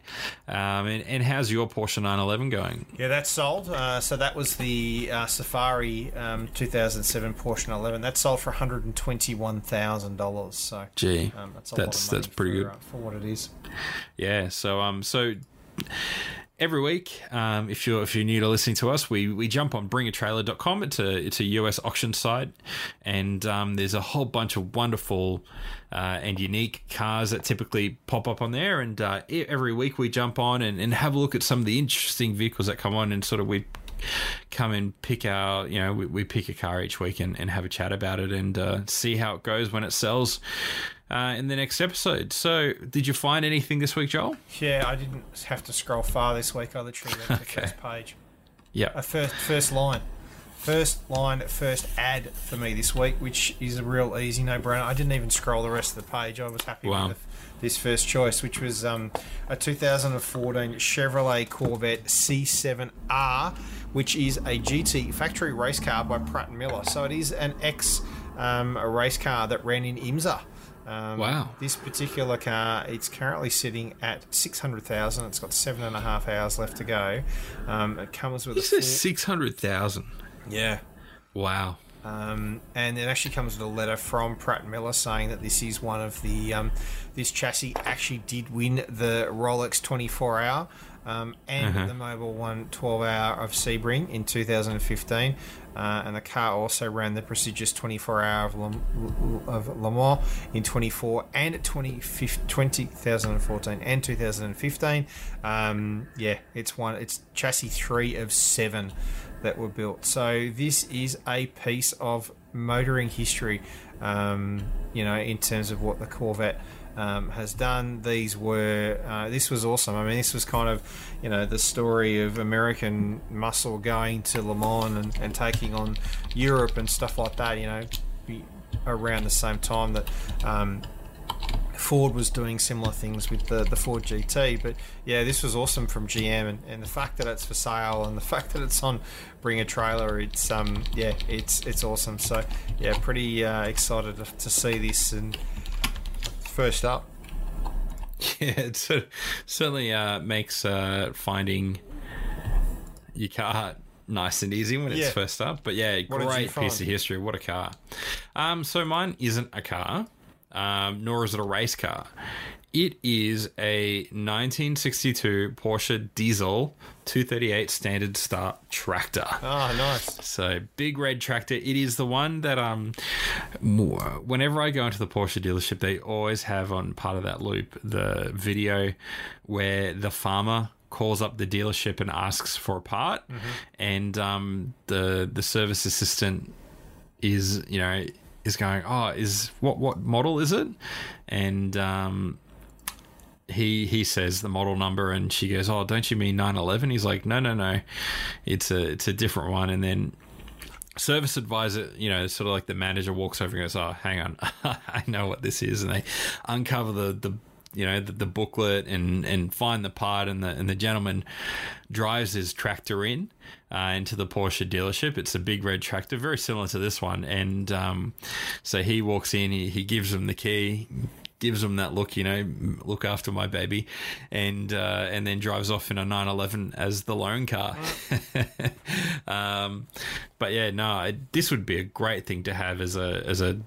Um, and, and, how's your Porsche 911 going? Yeah, that's sold. Uh, so that was the uh, Safari um, 2007 Porsche 911. That sold for $121,000. So, gee, um, that's that's, that's pretty for, good uh, for what it is. Yeah. So, um, so every week, um, if you're if you're new to listening to us, we, we jump on bringatrailer.com. It's a it's a US auction site, and um, there's a whole bunch of wonderful uh, and unique cars that typically pop up on there. And uh, every week we jump on and, and have a look at some of the interesting vehicles that come on, and sort of we come and pick our you know we, we pick a car each week and, and have a chat about it and uh, see how it goes when it sells uh, in the next episode. So, did you find anything this week, Joel? Yeah, I didn't have to scroll far this week. I literally read okay. the first page. Yeah. A first first line. First line, first ad for me this week, which is a real easy no brainer. I didn't even scroll the rest of the page. I was happy wow. with this first choice, which was um, a 2014 Chevrolet Corvette C7R, which is a GT factory race car by Pratt and Miller. So it is an ex um, a race car that ran in IMSA. Um, wow. This particular car, it's currently sitting at 600,000. It's got seven and a half hours left to go. Um, it comes with you a. Full... 600,000. Yeah. Wow. Um, and it actually comes with a letter from Pratt Miller saying that this is one of the um, this chassis actually did win the Rolex 24 hour um, and uh-huh. the Mobil One 12 hour of Sebring in 2015. Uh, and the car also ran the prestigious 24 hour of Le, of Le Mans in 24 and 20, 2014 and 2015. Um, yeah, it's one. It's chassis three of seven that were built. So this is a piece of motoring history. Um, you know, in terms of what the Corvette um, has done. These were uh, this was awesome. I mean, this was kind of you know the story of American muscle going to Le Mans and, and taking on Europe and stuff like that. You know, around the same time that. Um, Ford was doing similar things with the, the Ford GT, but yeah, this was awesome from GM, and, and the fact that it's for sale and the fact that it's on Bring a Trailer, it's um yeah, it's it's awesome. So yeah, pretty uh, excited to, to see this and first up. Yeah, it certainly uh, makes uh, finding your car nice and easy when it's yeah. first up. But yeah, great piece of history. What a car. Um, so mine isn't a car, um, nor is it a race car. It is a 1962 Porsche diesel 238 Standard Star tractor. Oh, nice. So big red tractor. It is the one that um, whenever I go into the Porsche dealership, they always have on part of that loop the video where the farmer calls up the dealership and asks for a part, mm-hmm. and um, the the service assistant is you know is going, oh, is what what model is it? And um, he he says the model number and she goes oh don't you mean 911 he's like no no no. It's a it's a different one. And then service advisor you know sort of like the manager walks over and goes oh hang on. I know what this is. And they uncover the the you know the, the booklet and and find the part and the and the gentleman drives his tractor in uh, into the Porsche dealership. It's a big red tractor, very similar to this one. And um, so he walks in, he, he gives him the key, gives them that look, you know, look after my baby, and uh, and then drives off in a 911 as the loan car. um, but yeah, no, this would be a great thing to have as a as a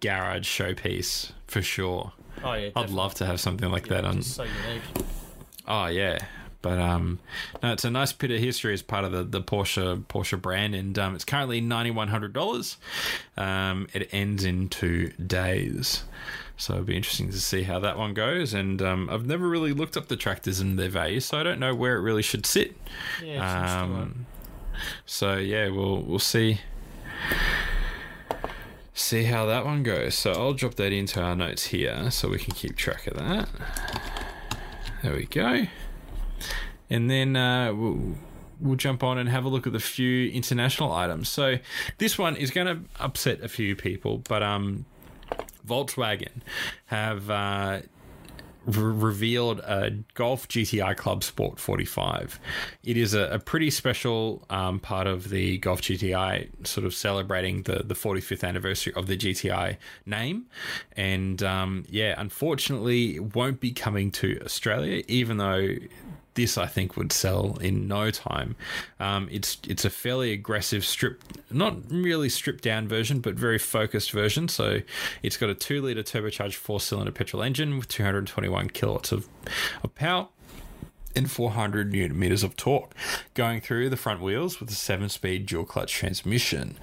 garage showpiece for sure. Oh yeah, I'd love to have something like that on. so unique. Oh yeah, but um, no, it's a nice bit of history as part of the, the Porsche Porsche brand, and um, it's currently ninety one hundred dollars. Um, it ends in two days, so it'll be interesting to see how that one goes. And um, I've never really looked up the tractors and their value, so I don't know where it really should sit. Yeah, it seems to, Um, so yeah, we'll we'll see see how that one goes. So I'll drop that into our notes here so we can keep track of that. There we go. And then uh, we'll, we'll jump on and have a look at the few international items. So this one is going to upset a few people, but um, Volkswagen have uh, re- revealed a Golf GTI Club Sport 45. It is a, a pretty special um, part of the Golf GTI, sort of celebrating the, the 45th anniversary of the GTI name. And um, yeah, unfortunately, it won't be coming to Australia, even though this I think would sell in no time. Um, it's it's a fairly aggressive strip, not really stripped down version, but very focused version. So it's got a two liter turbocharged four cylinder petrol engine with 221 kilowatts of, of power and 400 newton meters of torque going through the front wheels with a seven speed dual clutch transmission.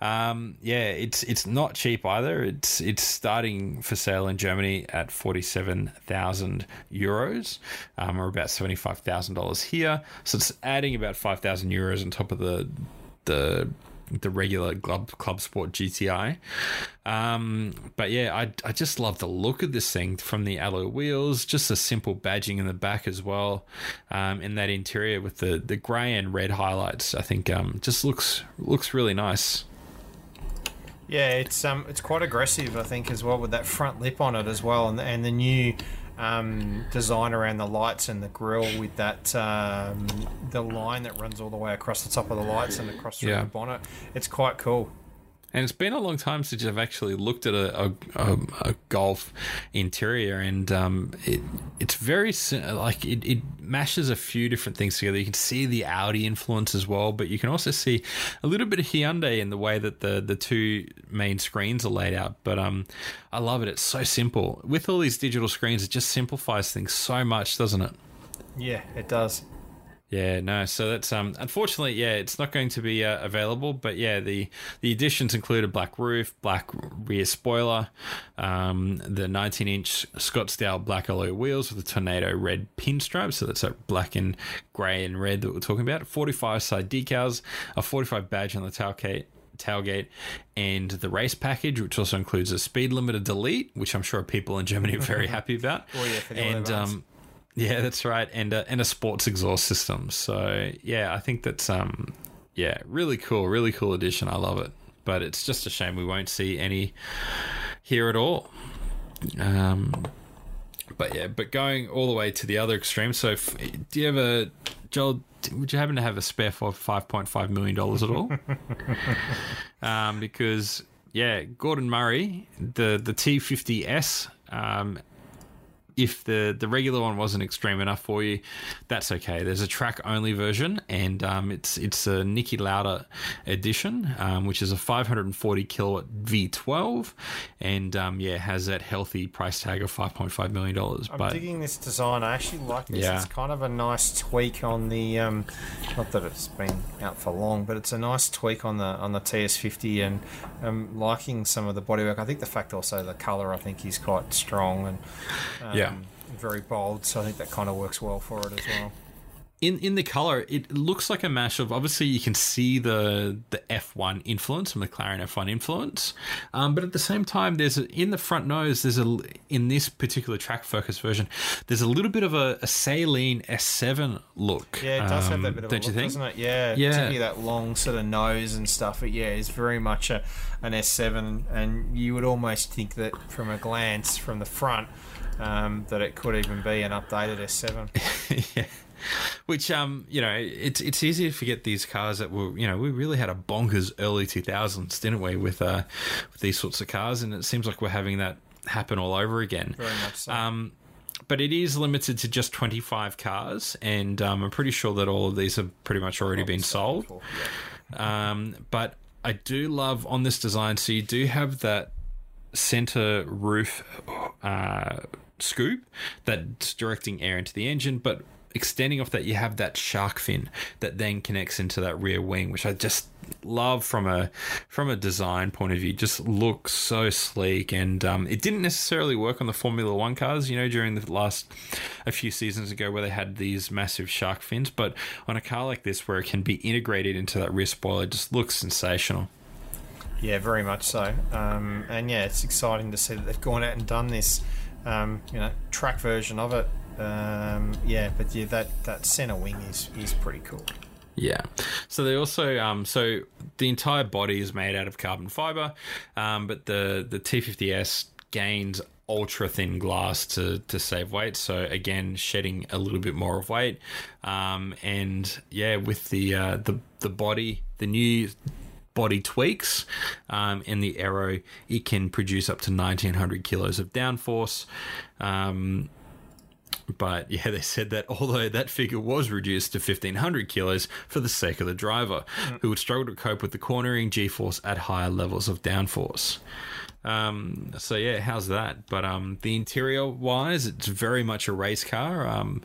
Um, yeah, it's it's not cheap either. It's it's starting for sale in Germany at 47,000 euros, um, or about 75,000 dollars here. So it's adding about 5,000 euros on top of the the the regular club club sport GTI. Um, but yeah, I, I just love the look of this thing from the alloy wheels, just a simple badging in the back as well, um, in that interior with the, the grey and red highlights. I think um, just looks looks really nice. Yeah, it's um, it's quite aggressive, I think, as well with that front lip on it as well, and and the new um, design around the lights and the grille with that um, the line that runs all the way across the top of the lights and across through Yeah. the bonnet. It's quite cool. And it's been a long time since I've actually looked at a, a, a, a golf interior, and um, it it's very like it, it mashes a few different things together. You can see the Audi influence as well, but you can also see a little bit of Hyundai in the way that the the two main screens are laid out. But um, I love it. It's so simple with all these digital screens. It just simplifies things so much, doesn't it? Yeah, it does. Yeah, no. So that's um. Unfortunately, yeah, it's not going to be uh, available. But yeah, the the additions include a black roof, black rear spoiler, um, the 19 inch Scottsdale black alloy wheels with a tornado red pinstripe. So that's a black and grey and red that we're talking about. 45 side decals, a 45 badge on the tailgate tailgate and the race package which also includes a speed limiter delete which i'm sure people in germany are very happy about Oh, yeah, and um yeah, that's right, and a, and a sports exhaust system. So yeah, I think that's um yeah really cool, really cool addition. I love it, but it's just a shame we won't see any here at all. Um, but yeah, but going all the way to the other extreme. So if, do you have a Joel? Would you happen to have a spare for five point five million dollars at all? um, because yeah, Gordon Murray, the the T fifty S. Um, if the the regular one wasn't extreme enough for you, that's okay. There's a track only version, and um, it's it's a Niki Lauda edition, um, which is a 540 kilowatt V12, and um, yeah, has that healthy price tag of 5.5 million dollars. I'm But digging this design. I actually like this. Yeah. It's kind of a nice tweak on the. Um, not that it's been out for long, but it's a nice tweak on the on the TS50, and um, liking some of the bodywork. I think the fact also the color I think is quite strong and um, Yeah. very bold. So I think that kind of works well for it as well. in in the color, it looks like a mash of. Obviously, you can see the the F1 influence, the McLaren F1 influence, um, but at the same time, there's a, in the front nose. There's a in this particular track focus version. There's a little bit of a, a Saleen S7 look. Yeah, it does have um, that bit of a don't look, you think? doesn't it? Yeah, Yeah. particularly that long sort of nose and stuff. But yeah, it's very much a, an S7, and you would almost think that from a glance from the front um, that it could even be an updated S7. yeah. Which um, you know, it's it's easy to forget these cars that were, you know, we really had a bonkers early two thousands, didn't we, with uh with these sorts of cars, and it seems like we're having that happen all over again. Very much so. Um, but it is limited to just 25 cars, and um, I'm pretty sure that all of these have pretty much already been sold. Before, yeah. Um, but I do love on this design, so you do have that center roof uh, scoop that's directing air into the engine, but extending off that, you have that shark fin that then connects into that rear wing, which I just love from a from a design point of view. Just looks so sleek, and um, it didn't necessarily work on the Formula One cars. You know, during the last a few seasons ago, where they had these massive shark fins, but on a car like this, where it can be integrated into that rear spoiler, just looks sensational. Yeah, very much so. Um, and yeah, it's exciting to see that they've gone out and done this, um, you know, track version of it. Um, yeah, but yeah, that, that center wing is, is pretty cool. Yeah. So they also um so the entire body is made out of carbon fiber, um, but the the T50S gains ultra thin glass to to save weight. So again, shedding a little bit more of weight. Um, and yeah, with the uh, the the body, the new body tweaks um, and the aero, it can produce up to 1900 kilos of downforce um, but yeah, they said that although that figure was reduced to 1500 kilos for the sake of the driver, who would struggle to cope with the cornering G force at higher levels of downforce. Um, so yeah, how's that? But um, the interior wise, it's very much a race car. Um,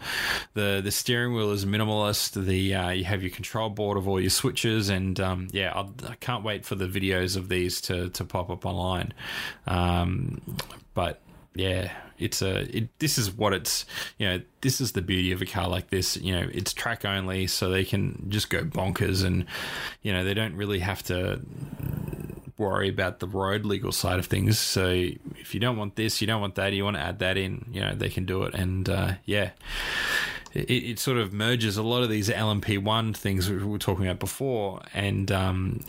the the steering wheel is minimalist. The uh, you have your control board of all your switches, and um, yeah, I can not wait for the videos of these to to pop up online. Um, but yeah, it's a it, this is what it's you know this is the beauty of a car like this you know it's track only so they can just go bonkers and you know they don't really have to worry about the road legal side of things so if you don't want this you don't want that you want to add that in you know they can do it and uh, yeah it, it, sort of merges a lot of these LMP1 things we were talking about before and um,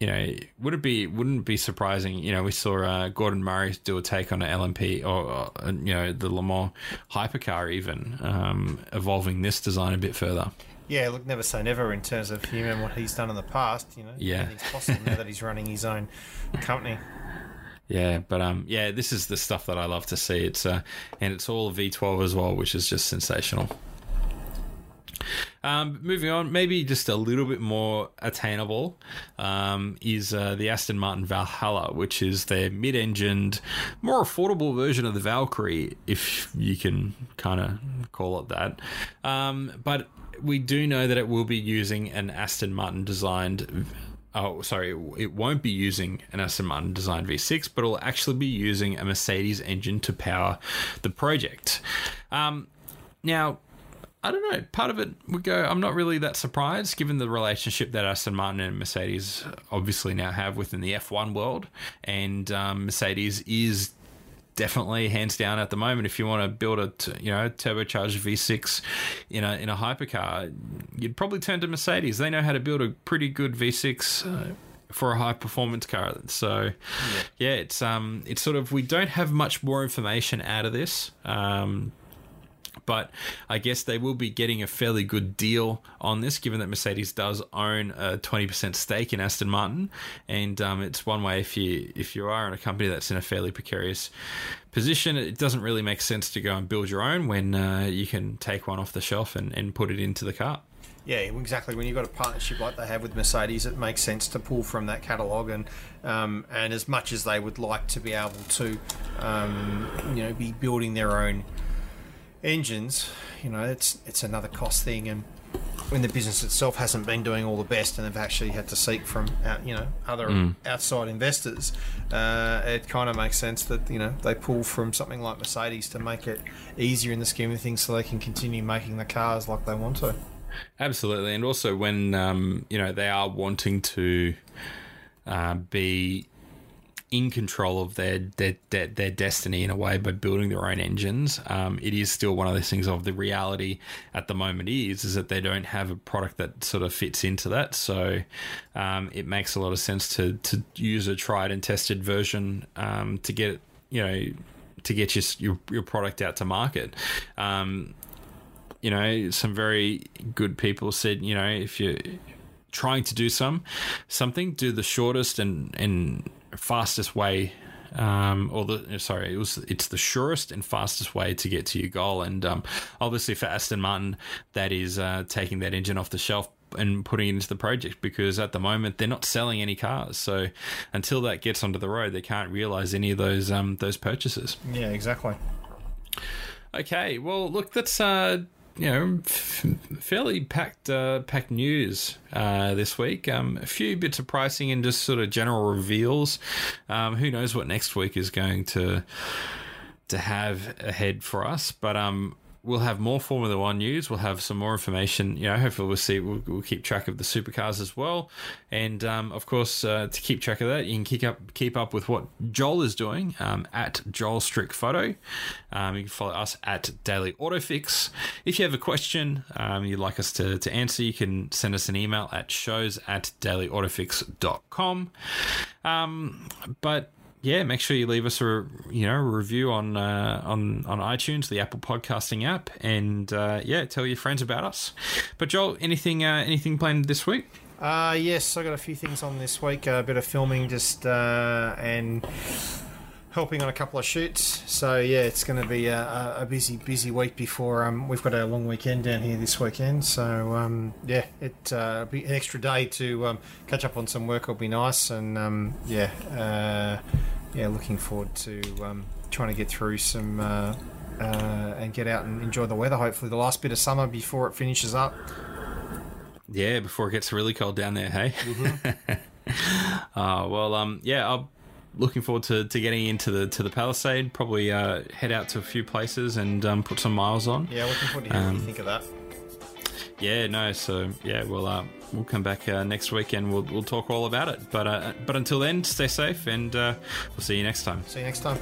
you know, would it be wouldn't it be surprising? You know, we saw uh, Gordon Murray do a take on an LMP or you know the Le Mans hypercar, even um, evolving this design a bit further. Yeah, look, never say never in terms of him and what he's done in the past. You know, yeah, it's possible now that he's running his own company. Yeah, but um, yeah, this is the stuff that I love to see. It's uh, and it's all V12 as well, which is just sensational. Um, moving on, maybe just a little bit more attainable um, is uh, the Aston Martin Valhalla, which is their mid-engined, more affordable version of the Valkyrie, if you can kind of call it that. Um, but we do know that it will be using an Aston Martin designed oh sorry it won't be using an aston martin designed v6 but it'll actually be using a mercedes engine to power the project um, now I don't know. Part of it would go. I'm not really that surprised, given the relationship that Aston Martin and Mercedes obviously now have within the F1 world, and um, Mercedes is definitely hands down at the moment. If you want to build a t- you know turbocharged V6 in a in a hypercar, you'd probably turn to Mercedes. They know how to build a pretty good V6. Uh, for a high performance car. So yeah. yeah. it's um it's sort of we don't have much more information out of this. Um but I guess they will be getting a fairly good deal on this, given that Mercedes does own a twenty percent stake in Aston Martin, and um, it's one way if you if you are in a company that's in a fairly precarious position, it doesn't really make sense to go and build your own when uh, you can take one off the shelf and, and put it into the car. Yeah, exactly. When you've got a partnership like they have with Mercedes, it makes sense to pull from that catalogue. And um, and as much as they would like to be able to, um, you know, be building their own engines, you know, it's it's another cost thing, and when the business itself hasn't been doing all the best, and they've actually had to seek from out, you know other mm. outside investors, uh, it kind of makes sense that you know they pull from something like Mercedes to make it easier in the scheme of things, so they can continue making the cars like they want to. Absolutely, and also when um, you know they are wanting to uh, be in control of their their, their, their destiny in a way by building their own engines. Um, it is still one of those things of the reality at the moment is is that they don't have a product that sort of fits into that. So um, it makes a lot of sense to to use a tried and tested version um, to get you know to get your your, your product out to market. Um, you know, some very good people said, you know, if you're trying to do some something, do the shortest and and fastest way um, or the sorry, it was it's the surest and fastest way to get to your goal. And um, obviously for Aston Martin, that is uh, taking that engine off the shelf and putting it into the project because at the moment they're not selling any cars. So until that gets onto the road, they can't realize any of those um, those purchases. Yeah, exactly. Okay, well, look, that's uh, you know, f- fairly packed uh, packed news uh, this week. Um, a few bits of pricing and just sort of general reveals. Um, who knows what next week is going to to have ahead for us? But um, we'll have more Formula One news. We'll have some more information. You know, hopefully we'll see. We'll, we'll keep track of the supercars as well, and um, of course, uh, to keep track of that, you can keep up keep up with what Joel is doing um, at Joel Strick Photo. Um, you can follow us at Daily Autofix. If you have a question um, you'd like us to, to answer, you can send us an email at shows at dailyautofix.com. Um, but yeah, make sure you leave us a you know a review on uh, on on iTunes, the Apple podcasting app, and uh, yeah, tell your friends about us. But Joel, anything uh, anything planned this week? Uh, yes, I got a few things on this week. A bit of filming, just uh, and helping on a couple of shoots. So yeah, it's going to be a, a busy, busy week before um, we've got a long weekend down here this weekend. So um, yeah, it uh, be an extra day to um, catch up on some work will be nice, and um, yeah, uh, yeah, looking forward to um, trying to get through some. Uh, uh, and get out and enjoy the weather. Hopefully, the last bit of summer before it finishes up. Yeah, before it gets really cold down there. Hey. Mm-hmm. uh, well, um, yeah, I'll looking forward to, to getting into the to the Palisade. Probably uh, head out to a few places and um, put some miles on. Yeah, looking forward to hearing um, what you think of that. Yeah, no. So yeah, we'll uh, we'll come back uh, next week and we'll we'll talk all about it. But uh, but until then, stay safe and uh, we'll see you next time. See you next time.